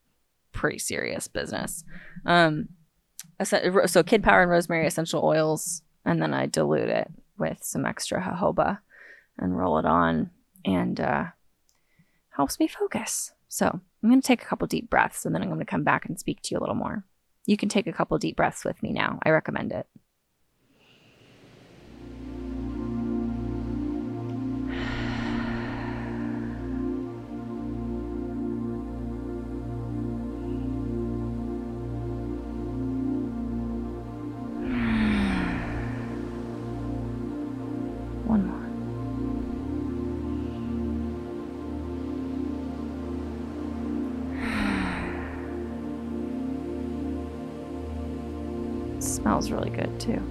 A: pretty serious business. Um, so kid power and rosemary essential oils, and then I dilute it with some extra jojoba and roll it on, and uh, helps me focus. So I'm going to take a couple deep breaths and then I'm going to come back and speak to you a little more. You can take a couple deep breaths with me now. I recommend it. Smells really good too.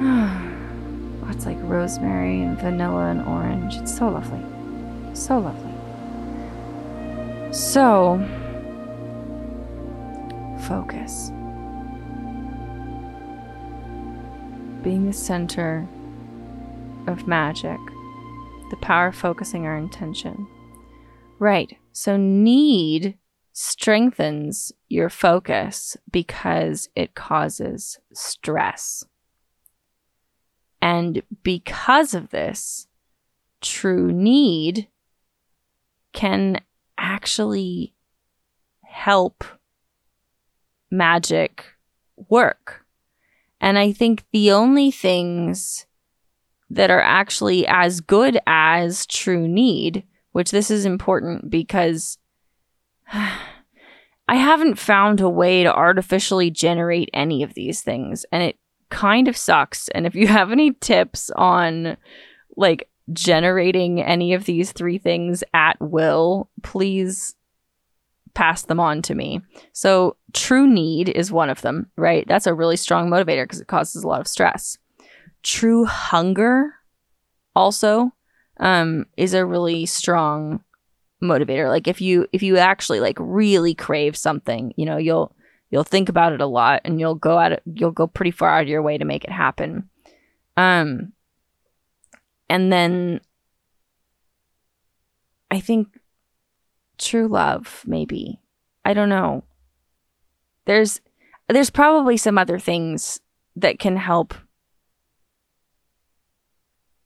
A: <sighs> it's like rosemary and vanilla and orange. It's so lovely. So lovely. So, focus. Being the center of magic, the power of focusing our intention. Right. So, need strengthens your focus because it causes stress. And because of this, true need can actually help magic work. And I think the only things that are actually as good as true need, which this is important because I haven't found a way to artificially generate any of these things, and it kind of sucks. And if you have any tips on like generating any of these three things at will, please pass them on to me. So, true need is one of them, right? That's a really strong motivator because it causes a lot of stress. True hunger also um, is a really strong motivator. Like if you if you actually like really crave something you know you'll you'll think about it a lot and you'll go out you'll go pretty far out of your way to make it happen. Um and then i think true love maybe. I don't know. There's there's probably some other things that can help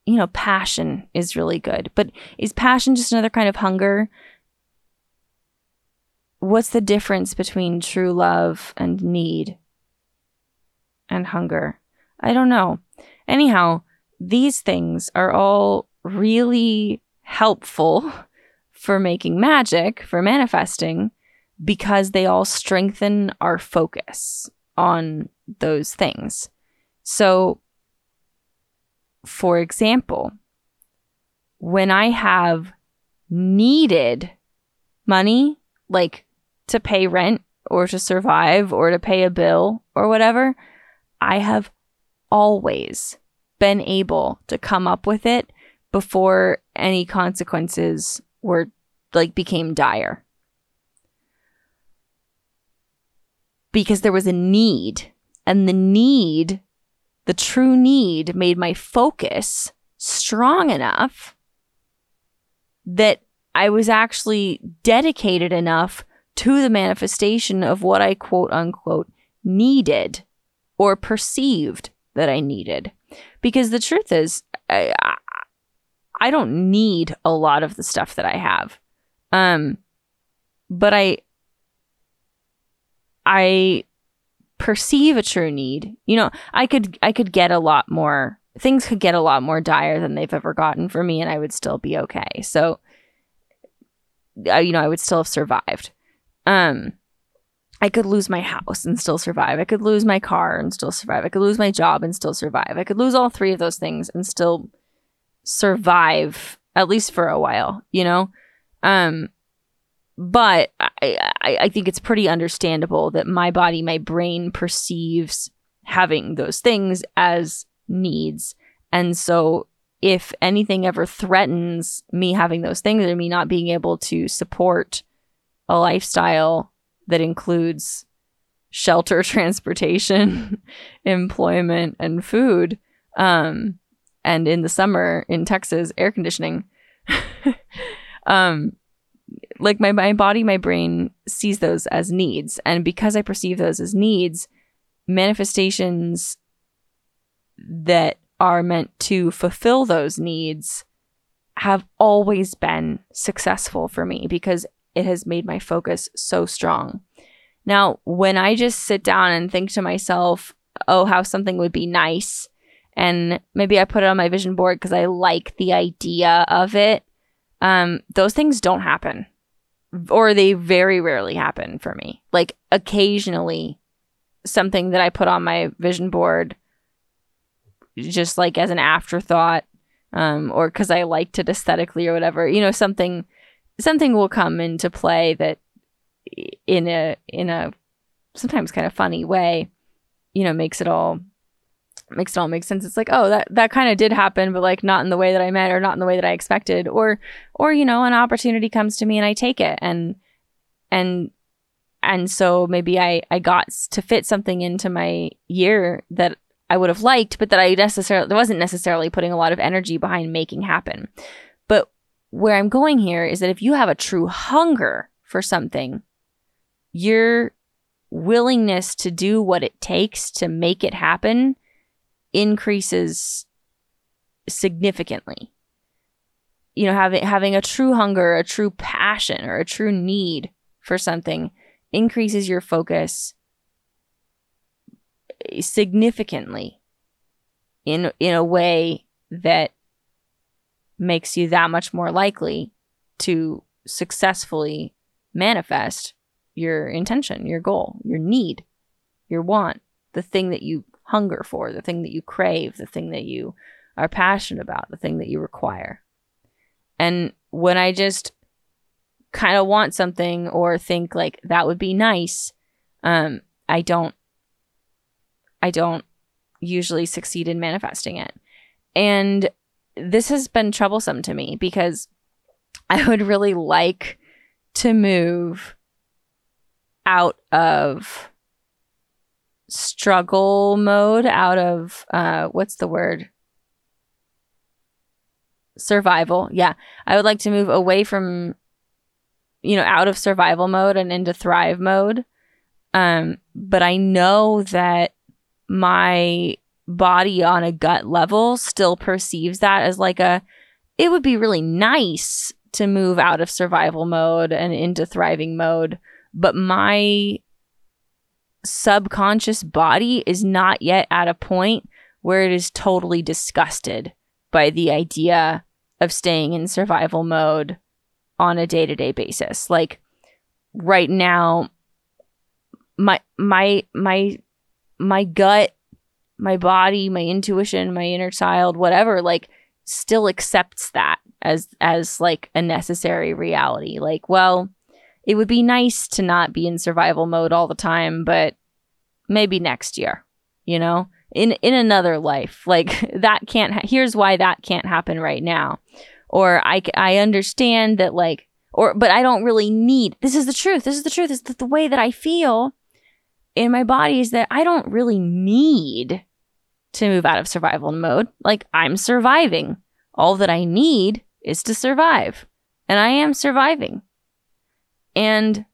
A: you know passion is really good but is passion just another kind of hunger what's the difference between true love and need and hunger? I don't know. Anyhow, these things are all really helpful <laughs> for making magic, for manifesting, because they all strengthen our focus on those things. So, for example, when I have needed money, like to pay rent or to survive or to pay a bill or whatever, I have always been able to come up with it before any consequences were like became dire. Because there was a need, and the need, the true need, made my focus strong enough that I was actually dedicated enough to the manifestation of what I quote unquote needed or perceived that I needed. Because the truth is, I, I don't need a lot of the stuff that I have. Um, but I, I perceive a true need. You know, I could, I could get a lot more, things could get a lot more dire than they've ever gotten for me and I would still be okay. So, uh, you know, I would still have survived. Um, I could lose my house and still survive. I could lose my car and still survive. I could lose my job and still survive. I could lose all three of those things and still survive at least for a while, you know? Um, but I, I, think it's pretty understandable that my body, my brain perceives having those things as needs. And so if anything ever threatens me having those things or me not being able to support a lifestyle that includes shelter, <laughs> transportation, <laughs> employment, and food. Um, and in the summer in Texas, air conditioning. <laughs> um, like my, my body, my brain sees those as needs. And because I perceive those as needs, manifestations that are meant to fulfill those needs have always been successful for me because it has made my focus so strong. Now, when I just sit down and think to myself, oh, how something would be nice, and maybe I put it on my vision board because I like the idea of it, um, those things don't happen. Or they very rarely happen for me. Like occasionally, something that I put on my vision board, just like as an afterthought, um, or because I liked it aesthetically or whatever, you know, something something will come into play that in a in a sometimes kind of funny way, you know, makes it all makes it all make sense. It's like, oh, that that kind of did happen, but like not in the way that I meant or not in the way that I expected. Or or, you know, an opportunity comes to me and I take it and and and so maybe I I got to fit something into my year that I would have liked, but that I necessarily wasn't necessarily putting a lot of energy behind making happen But where I'm going here is that if you have a true hunger for something, your willingness to do what it takes to make it happen increases significantly. You know, having having a true hunger, a true passion, or a true need for something increases your focus eh, significantly in in a way that makes you that much more likely to successfully manifest your intention, your goal, your need, your want, the thing that you hunger for, the thing that you crave, the thing that you are passionate about, the thing that you require. And when I just kind of want something or think like that would be nice, um, I don't I don't usually succeed in manifesting it. And this has been troublesome to me because <laughs> I would really like to move out of struggle mode out of uh what's the word? Survival. Yeah. I would like to move away from you know, out of survival mode and into thrive mode. Um but I know that my body on a gut level still perceives that as like a it would be really nice to move out of survival mode and into thriving mode but my subconscious body is not yet at a point where it is totally disgusted by the idea of staying in survival mode on a day-to-day basis. Like right now my my my my gut my body my intuition my inner child whatever like still accepts that as as like a necessary reality. Like well it would be nice to not be in survival mode all the time, but maybe next year, you know, in in another life. Like <laughs> that can't. Ha- here's why that can't happen right now, or I I understand that like or but I don't really need. This is the truth. This is the truth. Is that the way that I feel in my body is that I don't really need to move out of survival mode. Like I'm surviving. All that I need is to survive. And I am surviving. And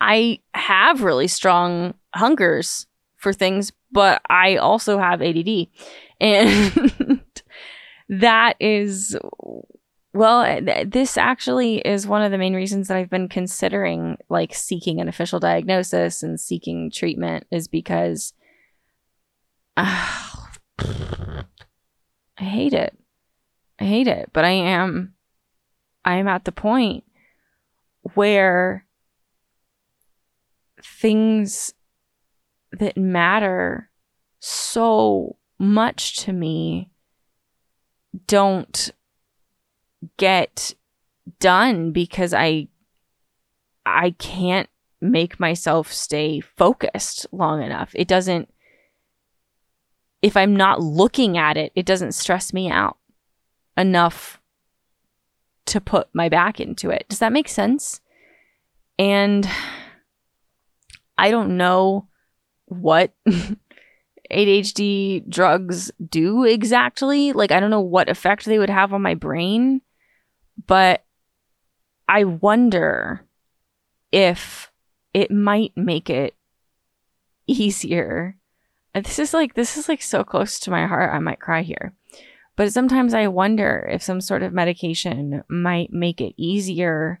A: I have really strong hungers for things, but I also have ADD. And <laughs> that is, well, this actually is one of the main reasons that I've been considering like seeking an official diagnosis and seeking treatment is because uh, <sighs> I hate it. I hate it, but I am I am at the point where things that matter so much to me don't get done because I I can't make myself stay focused long enough. It doesn't if I'm not looking at it, it doesn't stress me out enough to put my back into it. Does that make sense? And I don't know what <laughs> ADHD drugs do exactly. Like, I don't know what effect they would have on my brain, but I wonder if it might make it easier. This is like, this is like so close to my heart. I might cry here. But sometimes I wonder if some sort of medication might make it easier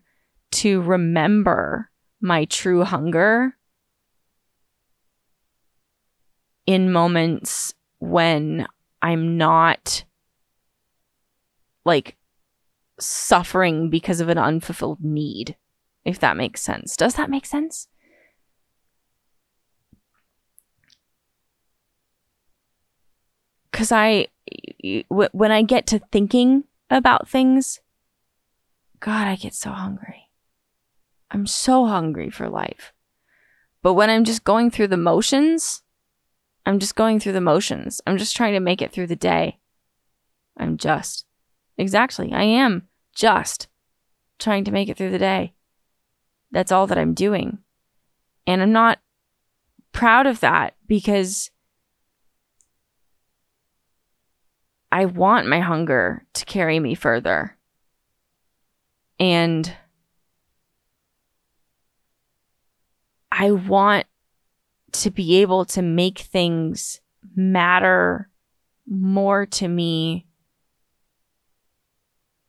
A: to remember my true hunger in moments when I'm not like suffering because of an unfulfilled need, if that makes sense. Does that make sense? Because I when I get to thinking about things, God, I get so hungry. I'm so hungry for life. But when I'm just going through the motions, I'm just going through the motions. I'm just trying to make it through the day. I'm just. Exactly. I am just trying to make it through the day. That's all that I'm doing. And I'm not proud of that because I want my hunger to carry me further. And I want to be able to make things matter more to me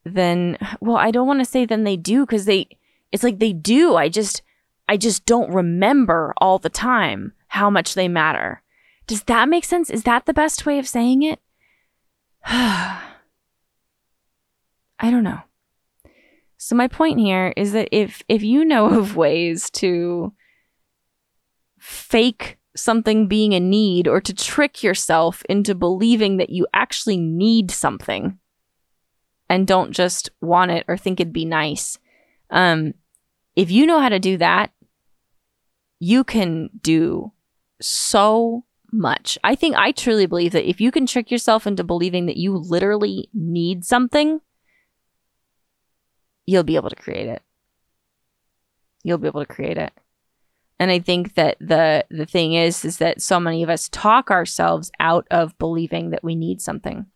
A: than well I don't want to say than they do cuz they it's like they do I just I just don't remember all the time how much they matter. Does that make sense? Is that the best way of saying it? <sighs> I don't know. So my point here is that if if you know <laughs> of ways to fake something being a need or to trick yourself into believing that you actually need something and don't just want it or think it'd be nice. Um if you know how to do that, you can do so much. I think I truly believe that if you can trick yourself into believing that you literally need something, you'll be able to create it. You'll be able to create it. And I think that the the thing is is that so many of us talk ourselves out of believing that we need something.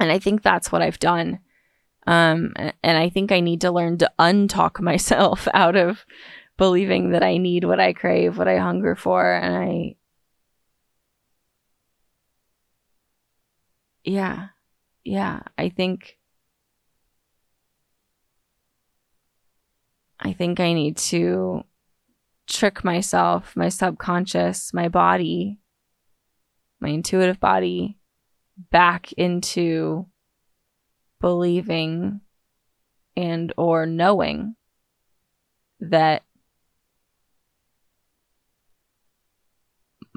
A: And I think that's what I've done. Um, and I think I need to learn to untalk <laughs> myself out of believing that I need what I crave, what I hunger for. And I, yeah, yeah, I think, I think I need to trick myself, my subconscious, my body, my intuitive body back into believing and or knowing that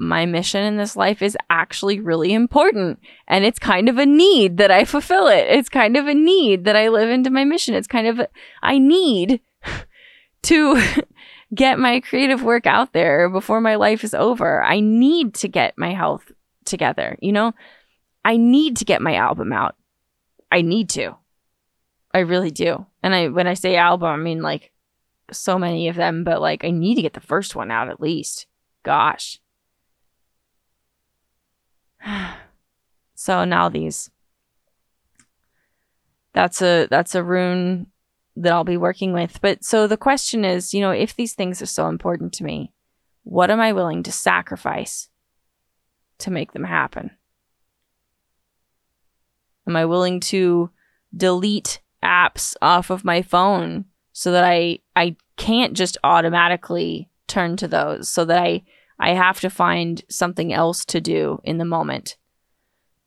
A: my mission in this life is actually really important and it's kind of a need that I fulfill it. It's kind of a need that I live into my mission. It's kind of a, I need <laughs> to <laughs> get my creative work out there before my life is over. I need to get my health together, you know? I need to get my album out. I need to. I really do. And I when I say album, I mean like so many of them, but like I need to get the first one out at least. Gosh. <sighs> so Nauthiz. That's a that's a rune that I'll be working with. But so the question is, you know, if these things are so important to me, what am I willing to sacrifice to make them happen? Am I willing to delete apps off of my phone so that I I can't just automatically turn to those so that I I have to find something else to do in the moment.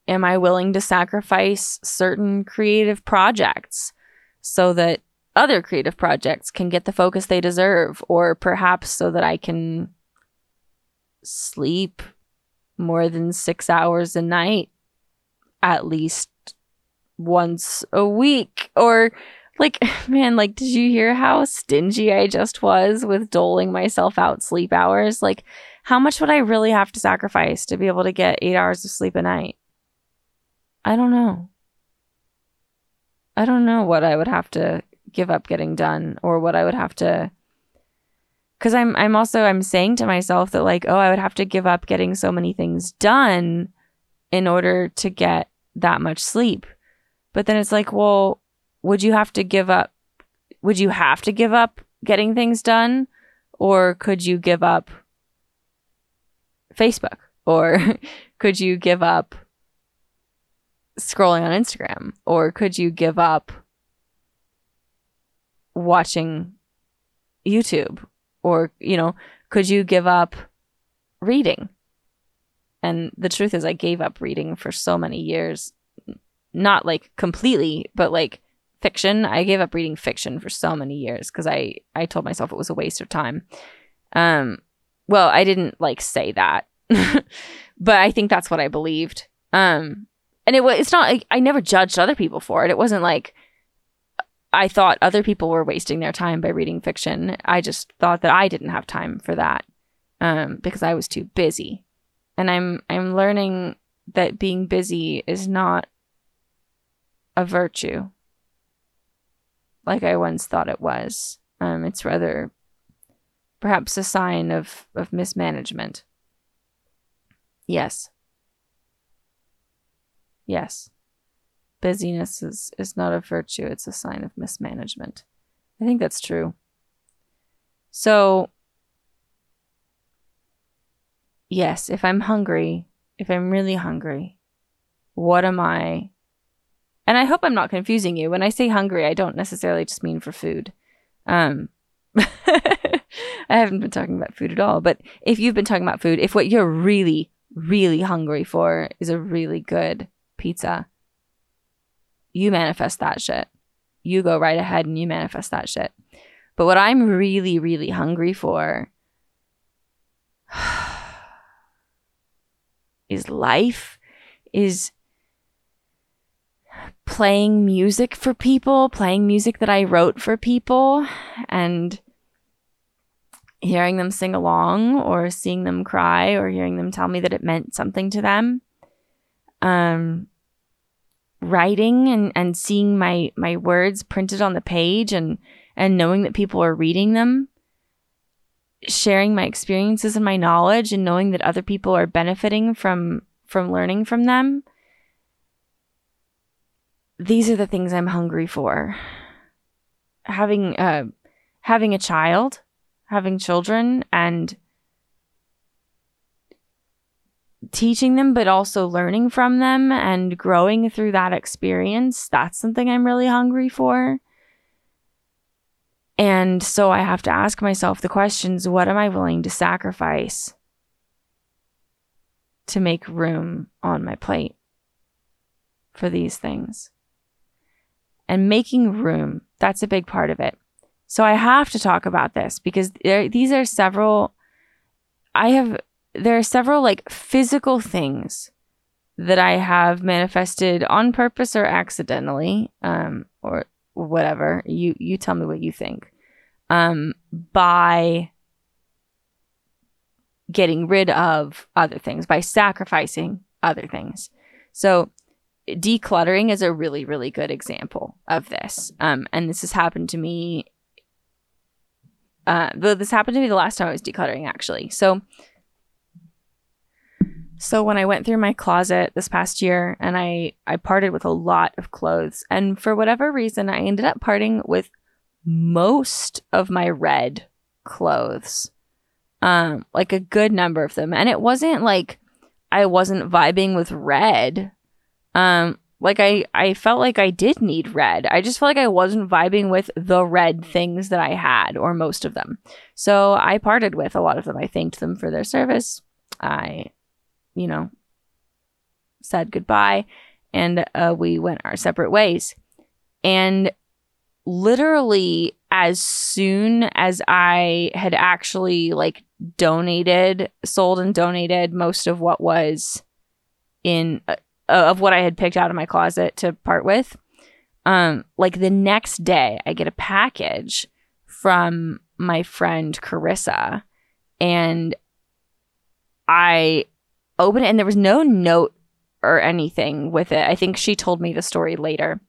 A: Am I willing to sacrifice certain creative projects so that other creative projects can get the focus they deserve? Or perhaps so that I can sleep more than 6 hours a night at least once a week? Or like <laughs> man like did you hear how stingy i just was with doling myself out sleep hours? Like how much would i really have to sacrifice to be able to get eight hours of sleep a night i don't know i don't know what i would have to give up getting done or what i would have to because i'm i'm also i'm saying to myself that like oh i would have to give up getting so many things done in order to get that much sleep but then it's like, well, would you have to give up? Would you have to give up getting things done? Or could you give up Facebook? Or <laughs> could you give up scrolling on Instagram? Or could you give up watching YouTube? Or, you know, could you give up reading? And the truth is, I gave up reading for so many years not like completely, but like fiction. I gave up reading fiction for so many years because I I told myself it was a waste of time. Um, well, I didn't like say that, <laughs> but I think that's what I believed. Um, and it was it's not like I never judged other people for it. It wasn't like I thought other people were wasting their time by reading fiction. I just thought that I didn't have time for that um, because I was too busy. And I'm I'm learning that being busy is not a virtue like I once thought it was. Um, it's rather perhaps a sign of, of mismanagement. Yes. Yes. Busyness is, is not a virtue, it's a sign of mismanagement. I think that's true. So, yes, if I'm hungry, if I'm really hungry, what am I and I hope I'm not confusing you. When I say hungry, I don't necessarily just mean for food. Um, <laughs> <laughs> I haven't been talking about food at all. But if you've been talking about food, if what you're really, really hungry for is a really good pizza, you manifest that shit. You go right ahead and you manifest that shit. But what I'm really, really hungry for <sighs> is life, is playing music for people, playing music that I wrote for people, and hearing them sing along or seeing them cry or hearing them tell me that it meant something to them. Um, writing and, and seeing my, my words printed on the page and, and knowing that people are reading them. Sharing my experiences and my knowledge and knowing that other people are benefiting from from learning from them. These are the things i'm hungry for. Having uh having a child having children and teaching them but also learning from them and growing through that experience that's something i'm really hungry for and so I have to ask myself the questions what am I willing to sacrifice to make room on my plate for these things? And making room, that's a big part of it. So I have to talk about this because there, these are several, I have, there are several like physical things that I have manifested on purpose or accidentally, um, or whatever. You you tell me what you think. Um, by getting rid of other things, by sacrificing other things. So decluttering is a really, really good example of this. Um, and this has happened to me. Uh, this happened to me the last time I was decluttering, actually. So so when I went through my closet this past year and I I parted with a lot of clothes and for whatever reason I ended up parting with most of my red clothes. Um like a good number of them and it wasn't like I wasn't vibing with red. Um like I I felt like I did need red. I just felt like I wasn't vibing with the red things that I had or most of them. So I parted with a lot of them. I thanked them for their service. I you know, said goodbye and uh, we went our separate ways. And literally, as soon as I had actually like donated, sold and donated most of what was in uh, of what I had picked out of my closet to part with, um, like the next day, I get a package from my friend Carissa, and I open it and there was no note or anything with it. I think she told me the story later.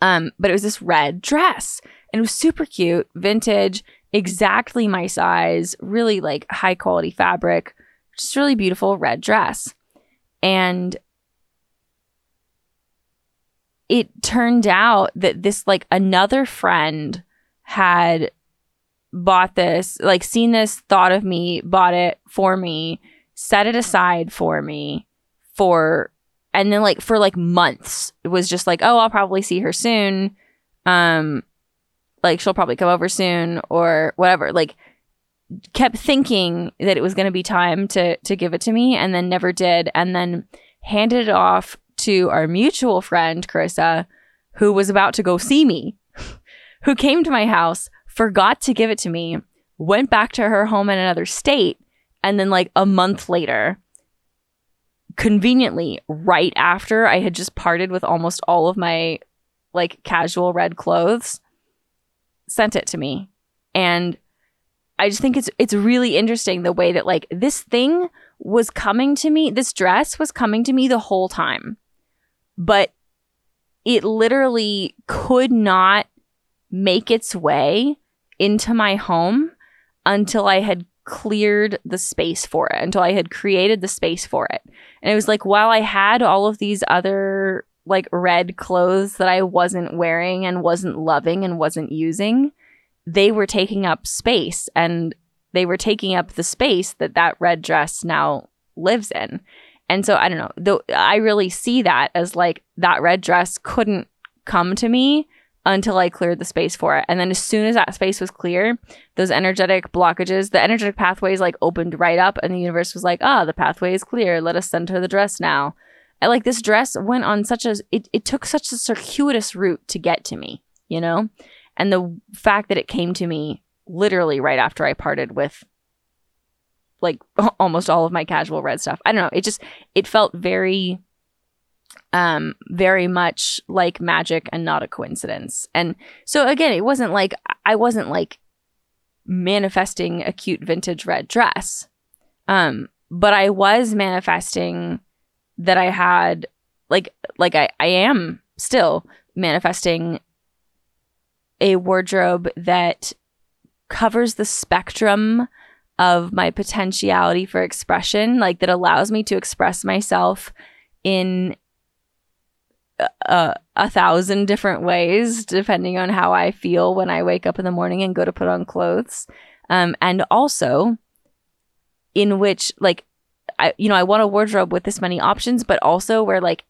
A: Um, but it was this red dress and it was super cute, vintage, exactly my size, really like high quality fabric, just really beautiful red dress. And it turned out that this like another friend had bought this, like seen this, thought of me, bought it for me set it aside for me for and then like for like months. It was just like oh i'll probably see her soon. Um like she'll probably come over soon or whatever. Like kept thinking that it was going to be time to to give it to me and then never did and then handed it off to our mutual friend Carissa who was about to go see me who came to my house forgot to give it to me went back to her home in another state and then, like, a month later, conveniently, right after I had just parted with almost all of my like casual red clothes, sent it to me. And I just think it's it's really interesting the way that like this thing was coming to me, this dress was coming to me the whole time. But it literally could not make its way into my home until I had cleared the space for it until I had created the space for it. And it was like while I had all of these other like red clothes that I wasn't wearing and wasn't loving and wasn't using, they were taking up space and they were taking up the space that that red dress now lives in. And so I don't know, though I really see that as like that red dress couldn't come to me until I cleared the space for it. And then as soon as that space was clear, those energetic blockages, the energetic pathways like opened right up and the universe was like, ah, the pathway is clear. Let us send her the dress now. And like this dress went on such a, it, it took such a circuitous route to get to me, you know? And the fact that it came to me literally right after I parted with like <laughs> almost all of my casual red stuff. I don't know. It just, it felt very um very much like magic and not a coincidence. And so again, it wasn't like I wasn't like manifesting a cute vintage red dress. Um but I was manifesting that I had like like I I am still manifesting a wardrobe that covers the spectrum of my potentiality for expression, like that allows me to express myself in a, a thousand different ways, depending on how I feel when I wake up in the morning and go to put on clothes. Um, and also in which, like, I, you know, I want a wardrobe with this many options, but also where, like,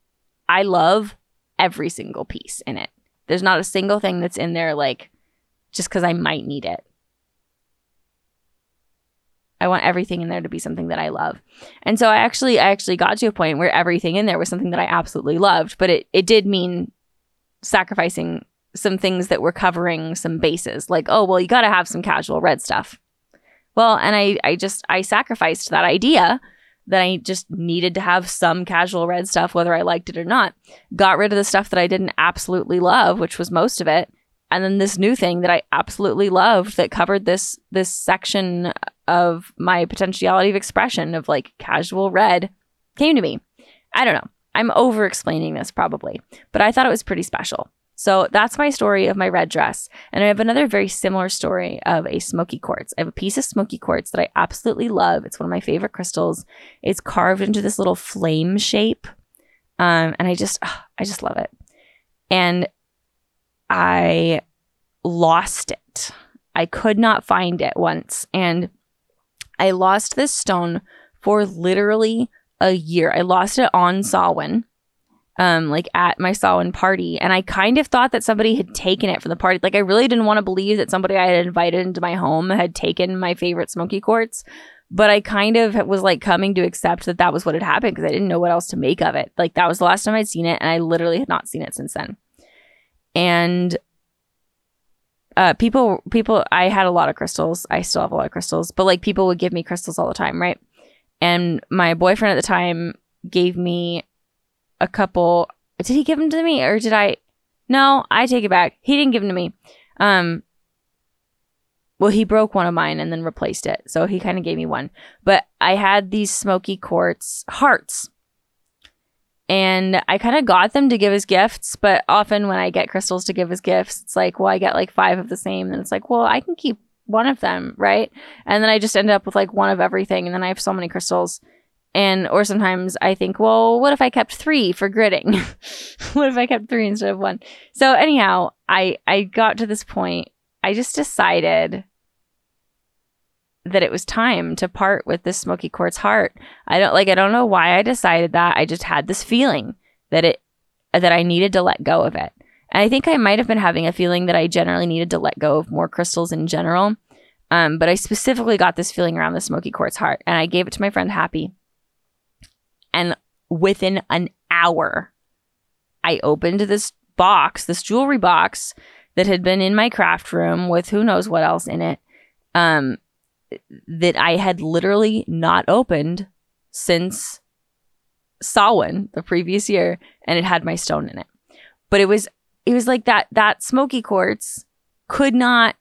A: I love every single piece in it. There's not a single thing that's in there, like, just because I might need it. I want everything in there to be something that I love. And so I actually I actually got to a point where everything in there was something that I absolutely loved, but it it did mean sacrificing some things that were covering some bases. Like, oh, well, you got to have some casual red stuff. Well, and I I just I sacrificed that idea that I just needed to have some casual red stuff whether I liked it or not. Got rid of the stuff that I didn't absolutely love, which was most of it, and then this new thing that I absolutely loved that covered this this section of my potentiality of expression of like casual red came to me. I don't know. I'm over explaining this probably, but I thought it was pretty special. So that's my story of my red dress. And I have another very similar story of a smoky quartz. I have a piece of smoky quartz that I absolutely love. It's one of my favorite crystals. It's carved into this little flame shape. Um, and I just, I just love it. And I lost it. I could not find it once. And I lost this stone for literally a year. I lost it on Samhain, um, like at my Samhain party. And I kind of thought that somebody had taken it from the party. Like I really didn't want to believe that somebody I had invited into my home had taken my favorite smoky quartz. But I kind of was like coming to accept that that was what had happened because I didn't know what else to make of it. Like that was the last time I'd seen it, and I literally had not seen it since then. And uh, people people I had a lot of crystals. I still have a lot of crystals, but like people would give me crystals all the time, right? And my boyfriend at the time gave me a couple. Did he give them to me or did I? No, I take it back. He didn't give them to me. Um, well, he broke one of mine and then replaced it. So he kind of gave me one. But I had these smoky quartz hearts and I kind of got them to give as gifts, but often when I get crystals to give as gifts, it's like, well, I get like five of the same. And it's like, well, I can keep one of them, right? And then I just end up with like one of everything. And then I have so many crystals. And, or sometimes I think, well, what if I kept three for gridding? <laughs> what if I kept three instead of one? So, anyhow, I, I got to this point. I just decided that it was time to part with this smoky quartz heart. I don't like I don't know why I decided that. I just had this feeling that it that I needed to let go of it. And I think I might have been having a feeling that I generally needed to let go of more crystals in general. Um, but I specifically got this feeling around the smoky quartz heart and I gave it to my friend Happy. And within an hour, I opened this box, this jewelry box that had been in my craft room with who knows what else in it. Um, that I had literally not opened since Samhain the previous year, and it had my stone in it. But it was it was like that that smoky quartz could not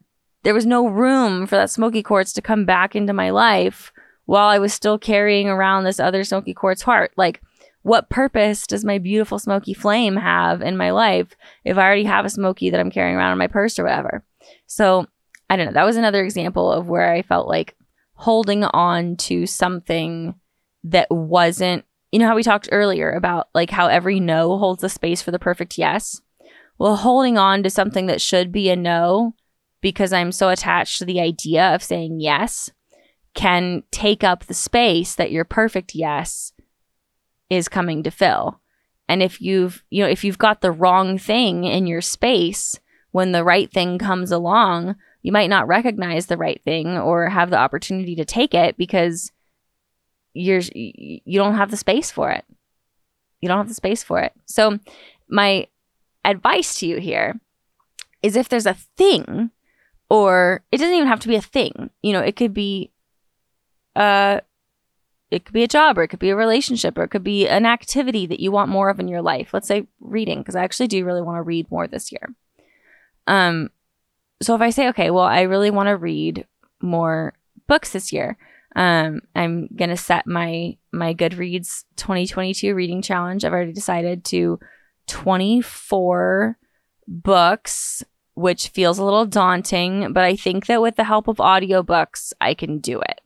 A: there was no room for that smoky quartz to come back into my life while I was still carrying around this other smoky quartz heart. Like what purpose does my beautiful smoky flame have in my life if I already have a smoky that I'm carrying around in my purse or whatever? So I don't know. That was another example of where I felt like holding on to something that wasn't, you know, how we talked earlier about like how every no holds the space for the perfect yes. Well, holding on to something that should be a no because I'm so attached to the idea of saying yes can take up the space that your perfect yes is coming to fill. And if you've, you know, if you've got the wrong thing in your space when the right thing comes along, you might not recognize the right thing or have the opportunity to take it because you're you don't have the space for it. You don't have the space for it. So my advice to you here is if there's a thing or it doesn't even have to be a thing. You know, it could be uh it could be a job or it could be a relationship or it could be an activity that you want more of in your life. Let's say reading because I actually do really want to read more this year. Um so if I say, okay, well, I really want to read more books this year, um, I'm gonna set my my Goodreads 2022 reading challenge. I've already decided to 24 books, which feels a little daunting, but I think that with the help of audiobooks, I can do it.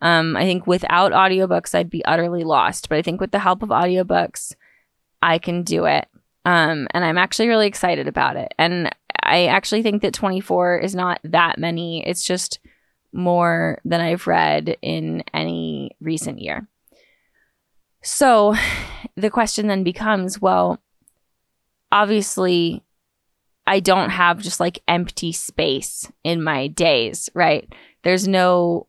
A: Um, I think without audiobooks, I'd be utterly lost. But I think with the help of audiobooks, I can do it. Um, and I'm actually really excited about it. And I actually think that 24 is not that many. It's just more than I've read in any recent year. So the question then becomes well, obviously, I don't have just like empty space in my days, right? There's no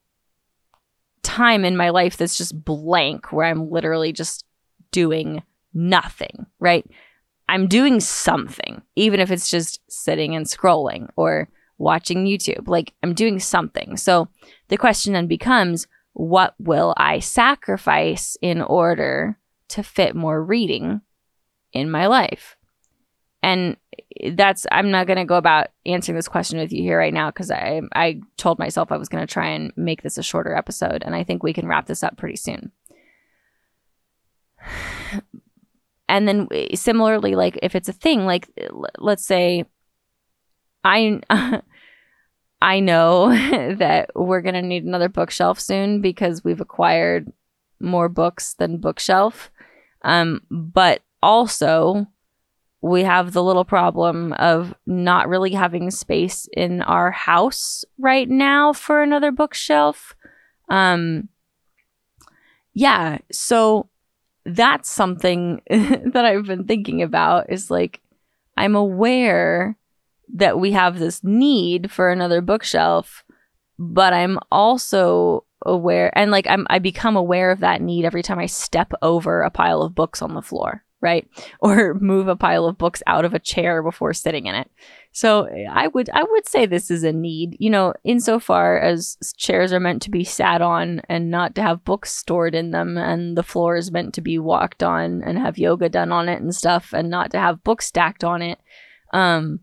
A: time in my life that's just blank where I'm literally just doing nothing, right? I'm doing something, even if it's just sitting and scrolling or watching YouTube. Like I'm doing something. So the question then becomes what will I sacrifice in order to fit more reading in my life? And that's I'm not going to go about answering this question with you here right now cuz I I told myself I was going to try and make this a shorter episode and I think we can wrap this up pretty soon. And then similarly like if it's a thing like let's say I <laughs> I know <laughs> that we're going to need another bookshelf soon because we've acquired more books than bookshelf. Um, but also, we have the little problem of not really having space in our house right now for another bookshelf. Um, yeah, so that's something <laughs> that I've been thinking about is like, I'm aware that we have this need for another bookshelf, but I'm also aware and like I'm I become aware of that need every time I step over a pile of books on the floor, right? <laughs> Or move a pile of books out of a chair before sitting in it. So I would I would say this is a need, you know, insofar as chairs are meant to be sat on and not to have books stored in them and the floor is meant to be walked on and have yoga done on it and stuff and not to have books stacked on it. Um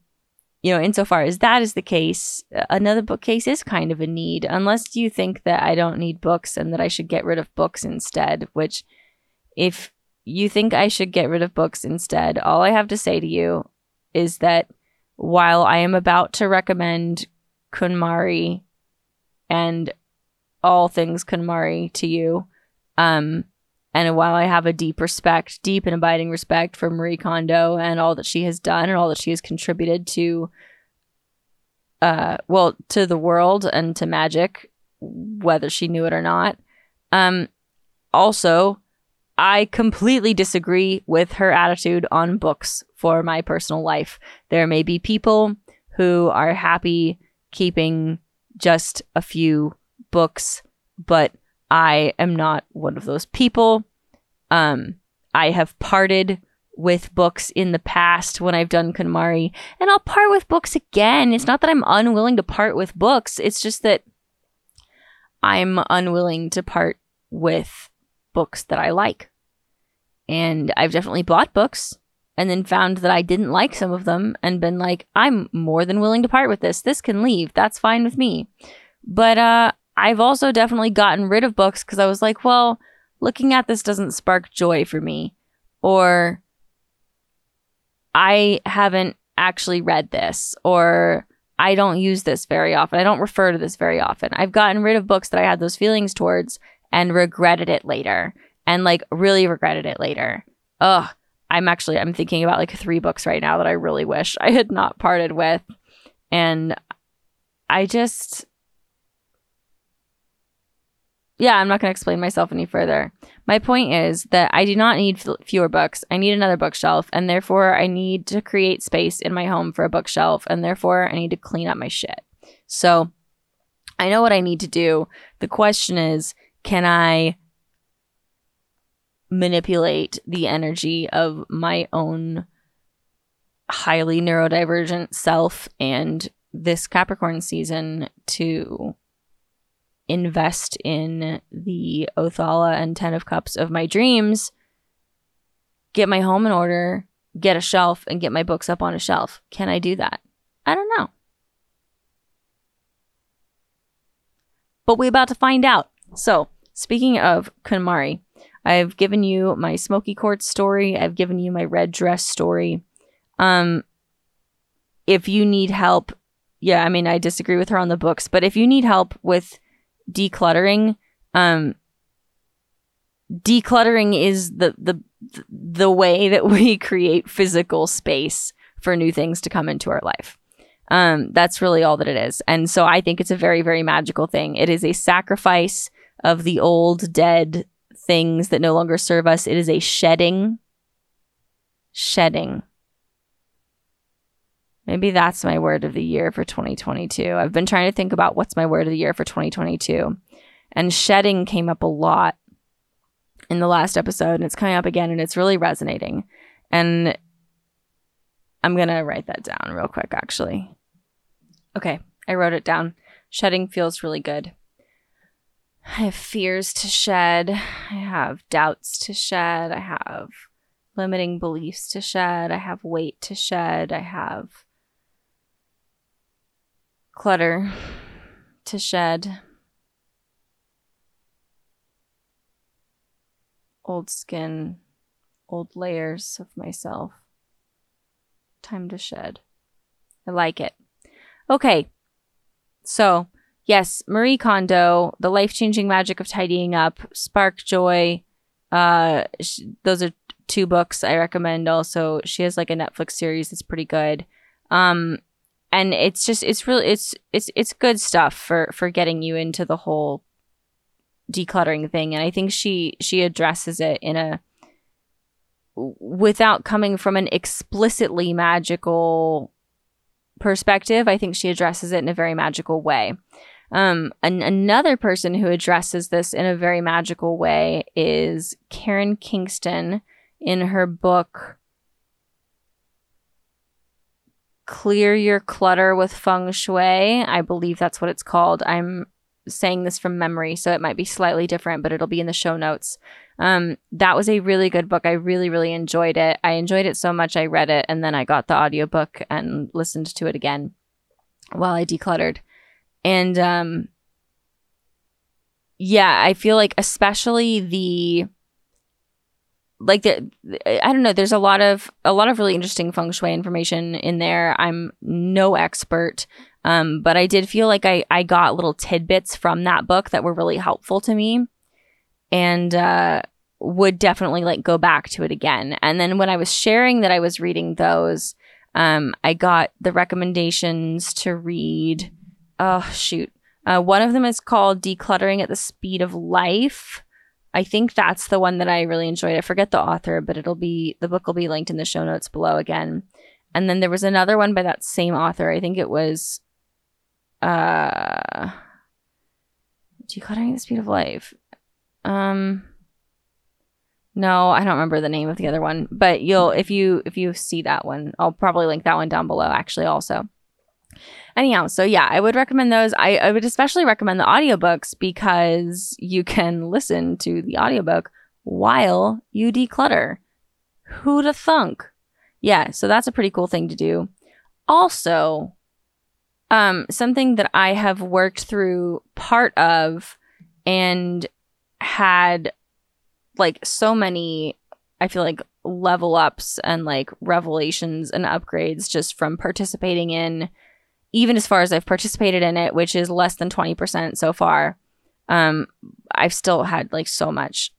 A: you know, insofar as that is the case, another bookcase is kind of a need, unless you think that I don't need books and that I should get rid of books instead. Which, if you think I should get rid of books instead, all I have to say to you is that while I am about to recommend KonMari and all things KonMari to you, um, and while I have a deep respect, deep and abiding respect for Marie Kondo and all that she has done and all that she has contributed to, uh, well, to the world and to magic, whether she knew it or not. Um, also, I completely disagree with her attitude on books for my personal life. There may be people who are happy keeping just a few books, but I am not one of those people. Um, I have parted with books in the past when I've done KonMari, and I'll part with books again. It's not that I'm unwilling to part with books, it's just that I'm unwilling to part with books that I like. And I've definitely bought books and then found that I didn't like some of them and been like, I'm more than willing to part with this. This can leave. That's fine with me. But uh, I've also definitely gotten rid of books because I was like, well, looking at this doesn't spark joy for me. Or I haven't actually read this. Or I don't use this very often. I don't refer to this very often. I've gotten rid of books that I had those feelings towards and regretted it later. And like really regretted it later. Ugh. I'm actually I'm thinking about like three books right now that I really wish I had not parted with. And I just yeah, I'm not going to explain myself any further. My point is that I do not need f- fewer books. I need another bookshelf, and therefore I need to create space in my home for a bookshelf, and therefore I need to clean up my shit. So I know what I need to do. The question is can I manipulate the energy of my own highly neurodivergent self and this Capricorn season to invest in the Othala and Ten of Cups of my dreams, get my home in order, get a shelf, and get my books up on a shelf. Can I do that? I don't know. But we're about to find out. So, speaking of KonMari, I've given you my smoky quartz story. I've given you my red dress story. Um, if you need help, yeah, I mean, I disagree with her on the books, but if you need help with decluttering Um, decluttering is the the the way that we <laughs> create physical space for new things to come into our life. Um, that's really all that it is. And so I think it's a very, very magical thing. It is a sacrifice of the old, dead things that no longer serve us. It is a shedding. Shedding. Maybe that's my word of the year for 2022. I've been trying to think about what's my word of the year for 2022. And shedding came up a lot in the last episode, and it's coming up again, and it's really resonating. And I'm going to write that down real quick, actually. Okay, I wrote it down. Shedding feels really good. I have fears to shed. I have doubts to shed. I have limiting beliefs to shed. I have weight to shed. I have clutter to shed. Old skin, old layers of myself. Time to shed. I like it. Okay. So, yes, Marie Kondo, The Life Changing Magic of Tidying Up, Spark Joy. Uh, sh- those are two books I recommend. Also, she has like a Netflix series that's pretty good. Um, and it's just it's really it's it's it's good stuff for for getting you into the whole decluttering thing. And I think she she addresses it in a without coming from an explicitly magical perspective, I think she addresses it in a very magical way. Um, an- another person who addresses this in a very magical way is Karen Kingston in her book Clear Your Clutter with Feng Shui. I believe that's what it's called. I'm saying this from memory, so it might be slightly different, but it'll be in the show notes. Um, that was a really good book. I really, really enjoyed it. I enjoyed it so much I read it and then I got the audiobook and listened to it again while I decluttered. And um yeah, I feel like especially the like the I don't know, there's a lot of a lot of really interesting feng shui information in there. I'm no expert. Um, but I did feel like I, I got little tidbits from that book that were really helpful to me and uh, would definitely like go back to it again. And then when I was sharing that I was reading those, um, I got the recommendations to read. Oh, shoot. Uh, one of them is called Decluttering at the Speed of Life. I think that's the one that I really enjoyed. I forget the author, but it'll be the book will be linked in the show notes below again. And then there was another one by that same author. I think it was uh decluttering at the speed of life um no i don't remember the name of the other one but you'll if you if you see that one i'll probably link that one down below actually also anyhow so yeah i would recommend those. I, I would especially recommend the audiobooks because you can listen to the audiobook while you declutter. Who'd have thunk? Yeah so that's a pretty cool thing to do. Also um, something that I have worked through part of and had like so many, I feel like level ups and like revelations and upgrades just from participating in, even as far as I've participated in it, which is less than 20% so far. Um, I've still had like so much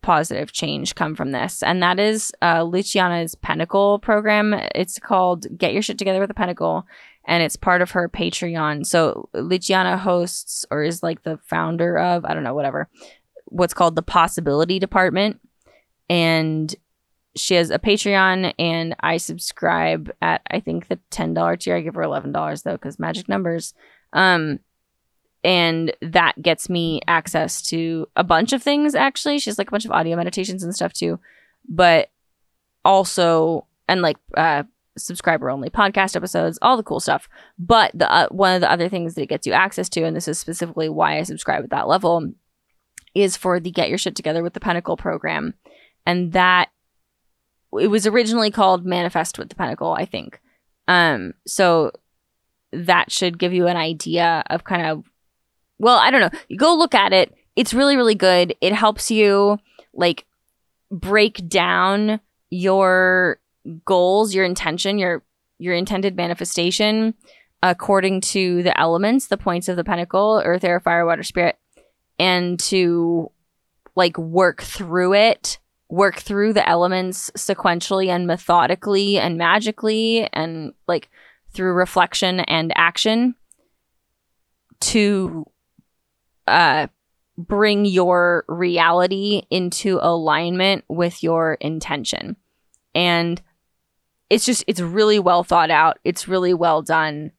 A: positive change come from this. And that is uh, Luciana's Pentacle program. It's called Get Your Shit Together with a Pentacle and it's part of her Patreon. So Luciana hosts or is like the founder of, I don't know, whatever, what's called the Possibility Department. And she has a Patreon and I subscribe at I think the $10 tier. I give her $11 though cuz magic numbers. Um and that gets me access to a bunch of things actually. She has like a bunch of audio meditations and stuff too. But also and like uh subscriber only podcast episodes, all the cool stuff. But the uh, one of the other things that it gets you access to, and this is specifically why I subscribe at that level, is for the Get Your Shit Together with the Pentacle program, and that it was originally called Manifest with the Pentacle, I think. Um, so that should give you an idea of kind of, well, I don't know. You go look at it. It's really, really good. It helps you like break down your goals, your intention, your your intended manifestation according to the elements, the points of the pentacle, earth, air, fire, water, spirit. and to like work through it, work through the elements sequentially and methodically and magically and like through reflection and action to uh bring your reality into alignment with your intention. And it's just it's really well thought out. It's really well done.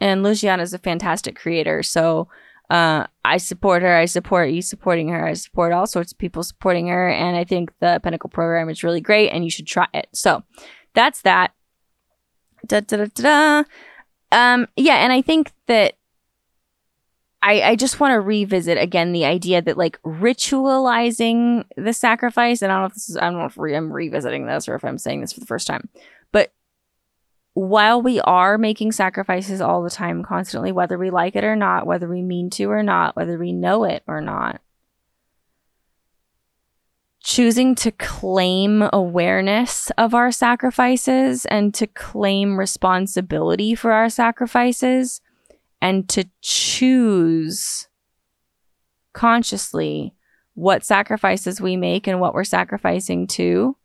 A: And Luciana is a fantastic creator. So uh, I support her. I support you supporting her. I support all sorts of people supporting her. And I think the Pentacle program is really great and you should try it. So that's that. Da, da, da, da, da. Um, yeah. And I think that I, I just want to revisit again the idea that like ritualizing the sacrifice, and I don't know if this is, I don't know if re- I'm revisiting this or if I'm saying this for the first time, while we are making sacrifices all the time, constantly, whether we like it or not, whether we mean to or not, whether we know it or not, choosing to claim awareness of our sacrifices and to claim responsibility for our sacrifices and to choose consciously what sacrifices we make and what we're sacrificing to.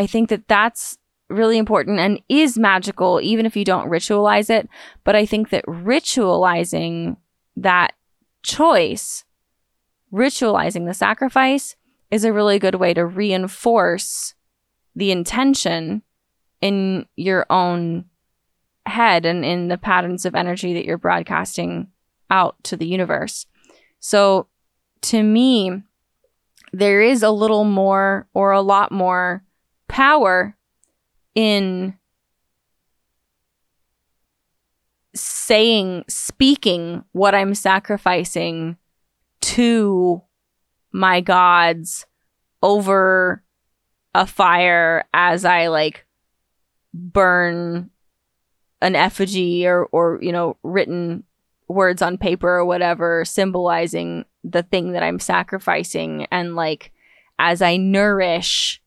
A: I think that that's really important and is magical, even if you don't ritualize it. But I think that ritualizing that choice, ritualizing the sacrifice, is a really good way to reinforce the intention in your own head and in the patterns of energy that you're broadcasting out to the universe. So to me, there is a little more or a lot more power in saying, speaking what I'm sacrificing to my gods over a fire as I like burn an effigy or or you know written words on paper or whatever symbolizing the thing that I'm sacrificing and like as I nourish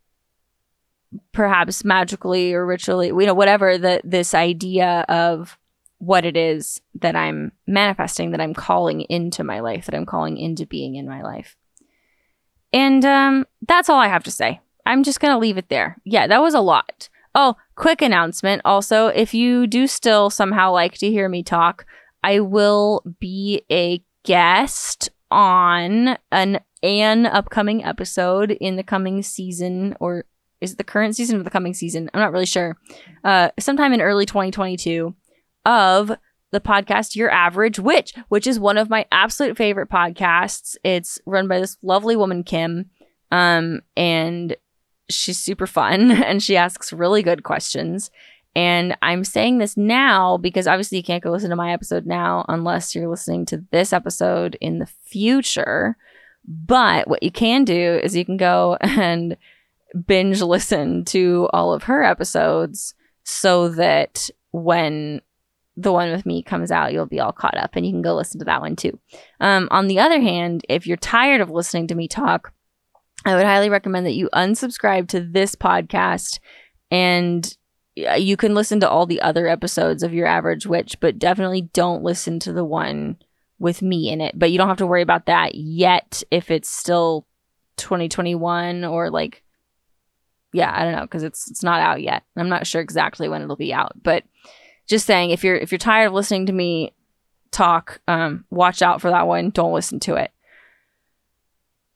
A: perhaps magically or ritually you know whatever the this idea of what it is that I'm manifesting that I'm calling into my life that I'm calling into being in my life. And um that's all I have to say. I'm just to leave it there. Yeah, that was a lot. Oh, quick announcement also if you do still somehow like to hear me talk, I will be a guest on an an upcoming episode in the coming season or is it the current season or the coming season? I'm not really sure. Uh sometime in early 2022 of the podcast Your Average Witch, which is one of my absolute favorite podcasts. It's run by this lovely woman Kim. Um and she's super fun <laughs> and she asks really good questions. And I'm saying this now because obviously you can't go listen to my episode now unless you're listening to this episode in the future. But what you can do is you can go <laughs> and binge listen to all of her episodes so that when the one with me comes out, you'll be all caught up and you can go listen to that one too. Um, on the other hand, if you're tired of listening to me talk, I would highly recommend that you unsubscribe to this podcast and you can listen to all the other episodes of Your Average Witch, but definitely don't listen to the one with me in it. But you don't have to worry about that yet if it's still 2021 or like yeah, I don't know because it's it's not out yet. I'm not sure exactly when it'll be out, but just saying if you're if you're tired of listening to me talk, um, watch out for that one. Don't listen to it.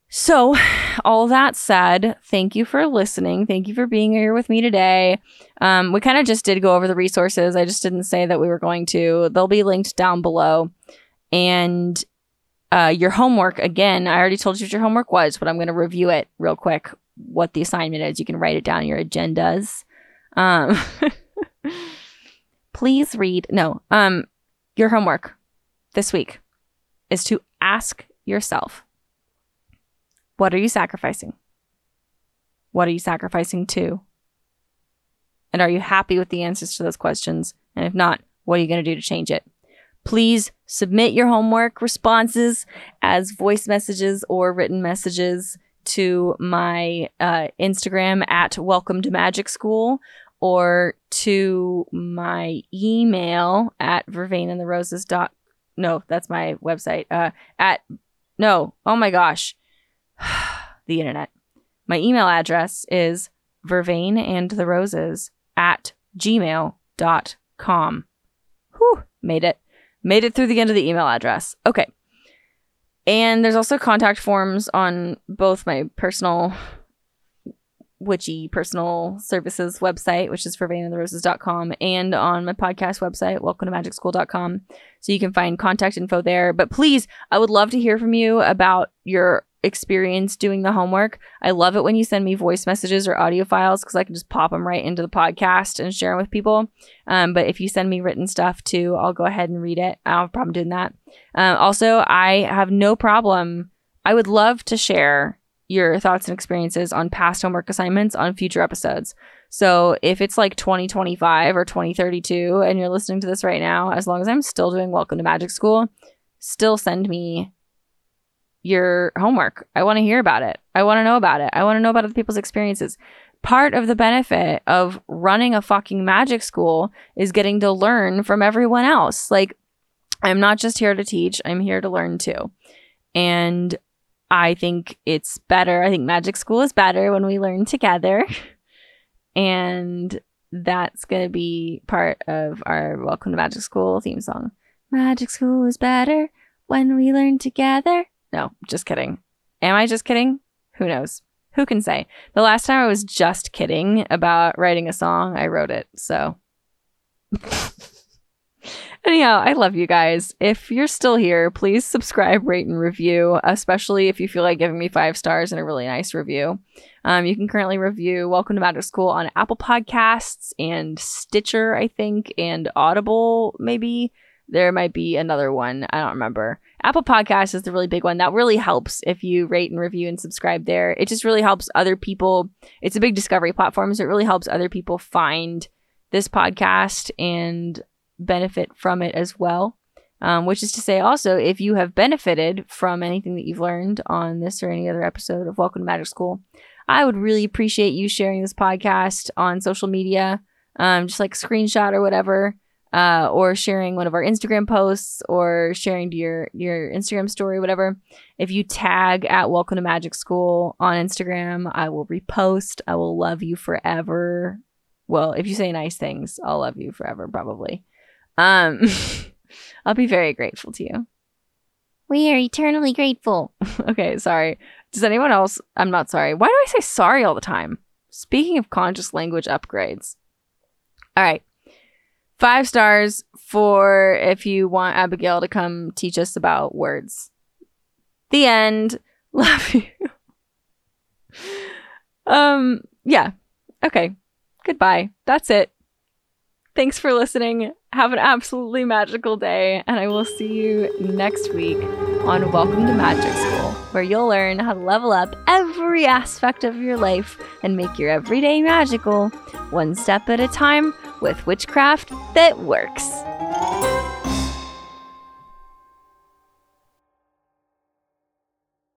A: So, all that said, thank you for listening. Thank you for being here with me today. Um, we kind of just did go over the resources. I just didn't say that we were going to. They'll be linked down below. And uh, your homework, again, I already told you what your homework was, but I'm going to review it real quick what the assignment is. You can write it down in your agendas. Um, <laughs> please read. No, um, your homework this week is to ask yourself what are you sacrificing? What are you sacrificing to? And are you happy with the answers to those questions? And if not, what are you going to do to change it? Please submit your homework responses as voice messages or written messages to my uh, Instagram at Welcome to Magic School or to my email at vervainandtheroses dot no that's my website uh at no oh my gosh <sighs> the internet. My email address is vervainandtheroses and the roses at gmail.com Whew, made it made it through the end of the email address okay and there's also contact forms on both my personal witchy personal services website, which is for vervainandtheroses.com, and on my podcast website, welcome to magicschool.com. So you can find contact info there. But please, I would love to hear from you about your experience doing the homework. I love it when you send me voice messages or audio files because I can just pop them right into the podcast and share them with people. Um, but if you send me written stuff too, I'll go ahead and read it. I don't have a problem doing that. Uh, also, I have no problem. I would love to share your thoughts and experiences on past homework assignments on future episodes. So if it's like 2025 or 2032 and you're listening to this right now, as long as I'm still doing Welcome to Magic School, still send me your homework. I want to hear about it. I want to know about it. I want to know about other people's experiences. Part of the benefit of running a fucking magic school is getting to learn from everyone else. Like, I'm not just here to teach, I'm here to learn too. And I think it's better. I think magic school is better when we learn together. <laughs> and that's going to be part of our Welcome to Magic School theme song. Magic school is better when we learn together. No, just kidding. Am I just kidding? Who knows? Who can say? The last time I was just kidding about writing a song, I wrote it. So. <laughs> Anyhow, I love you guys. If you're still here, please subscribe, rate, and review, especially if you feel like giving me five stars and a really nice review. Um, you can currently review Welcome to Magic School on Apple Podcasts and Stitcher, I think, and Audible, maybe. There might be another one. I don't remember. Apple Podcasts is the really big one. That really helps if you rate and review and subscribe there. It just really helps other people. It's a big discovery platform, so it really helps other people find this podcast and benefit from it as well. Um, which is to say, also, if you have benefited from anything that you've learned on this or any other episode of Welcome to Magic School, I would really appreciate you sharing this podcast on social media, um, just like screenshot or whatever, uh, or sharing one of our Instagram posts or sharing to your your Instagram story, whatever. If you tag at Welcome to Magic School on Instagram, I will repost. I will love you forever. Well, if you say nice things, I'll love you forever, probably. Um, <laughs> I'll be very grateful to you.
B: We are eternally grateful. <laughs>
A: okay, sorry. Does anyone else? I'm not sorry. Why do I say sorry all the time? Speaking of conscious language upgrades. All right. Five stars for if you want Abigail to come teach us about words. The end. <laughs> Love you. um, yeah. Okay. Goodbye. That's it. Thanks for listening. Have an absolutely magical day, and I will see you next week on Welcome to Magic School, where you'll learn how to level up every aspect of your life and make your everyday magical, one step at a time, with witchcraft that works.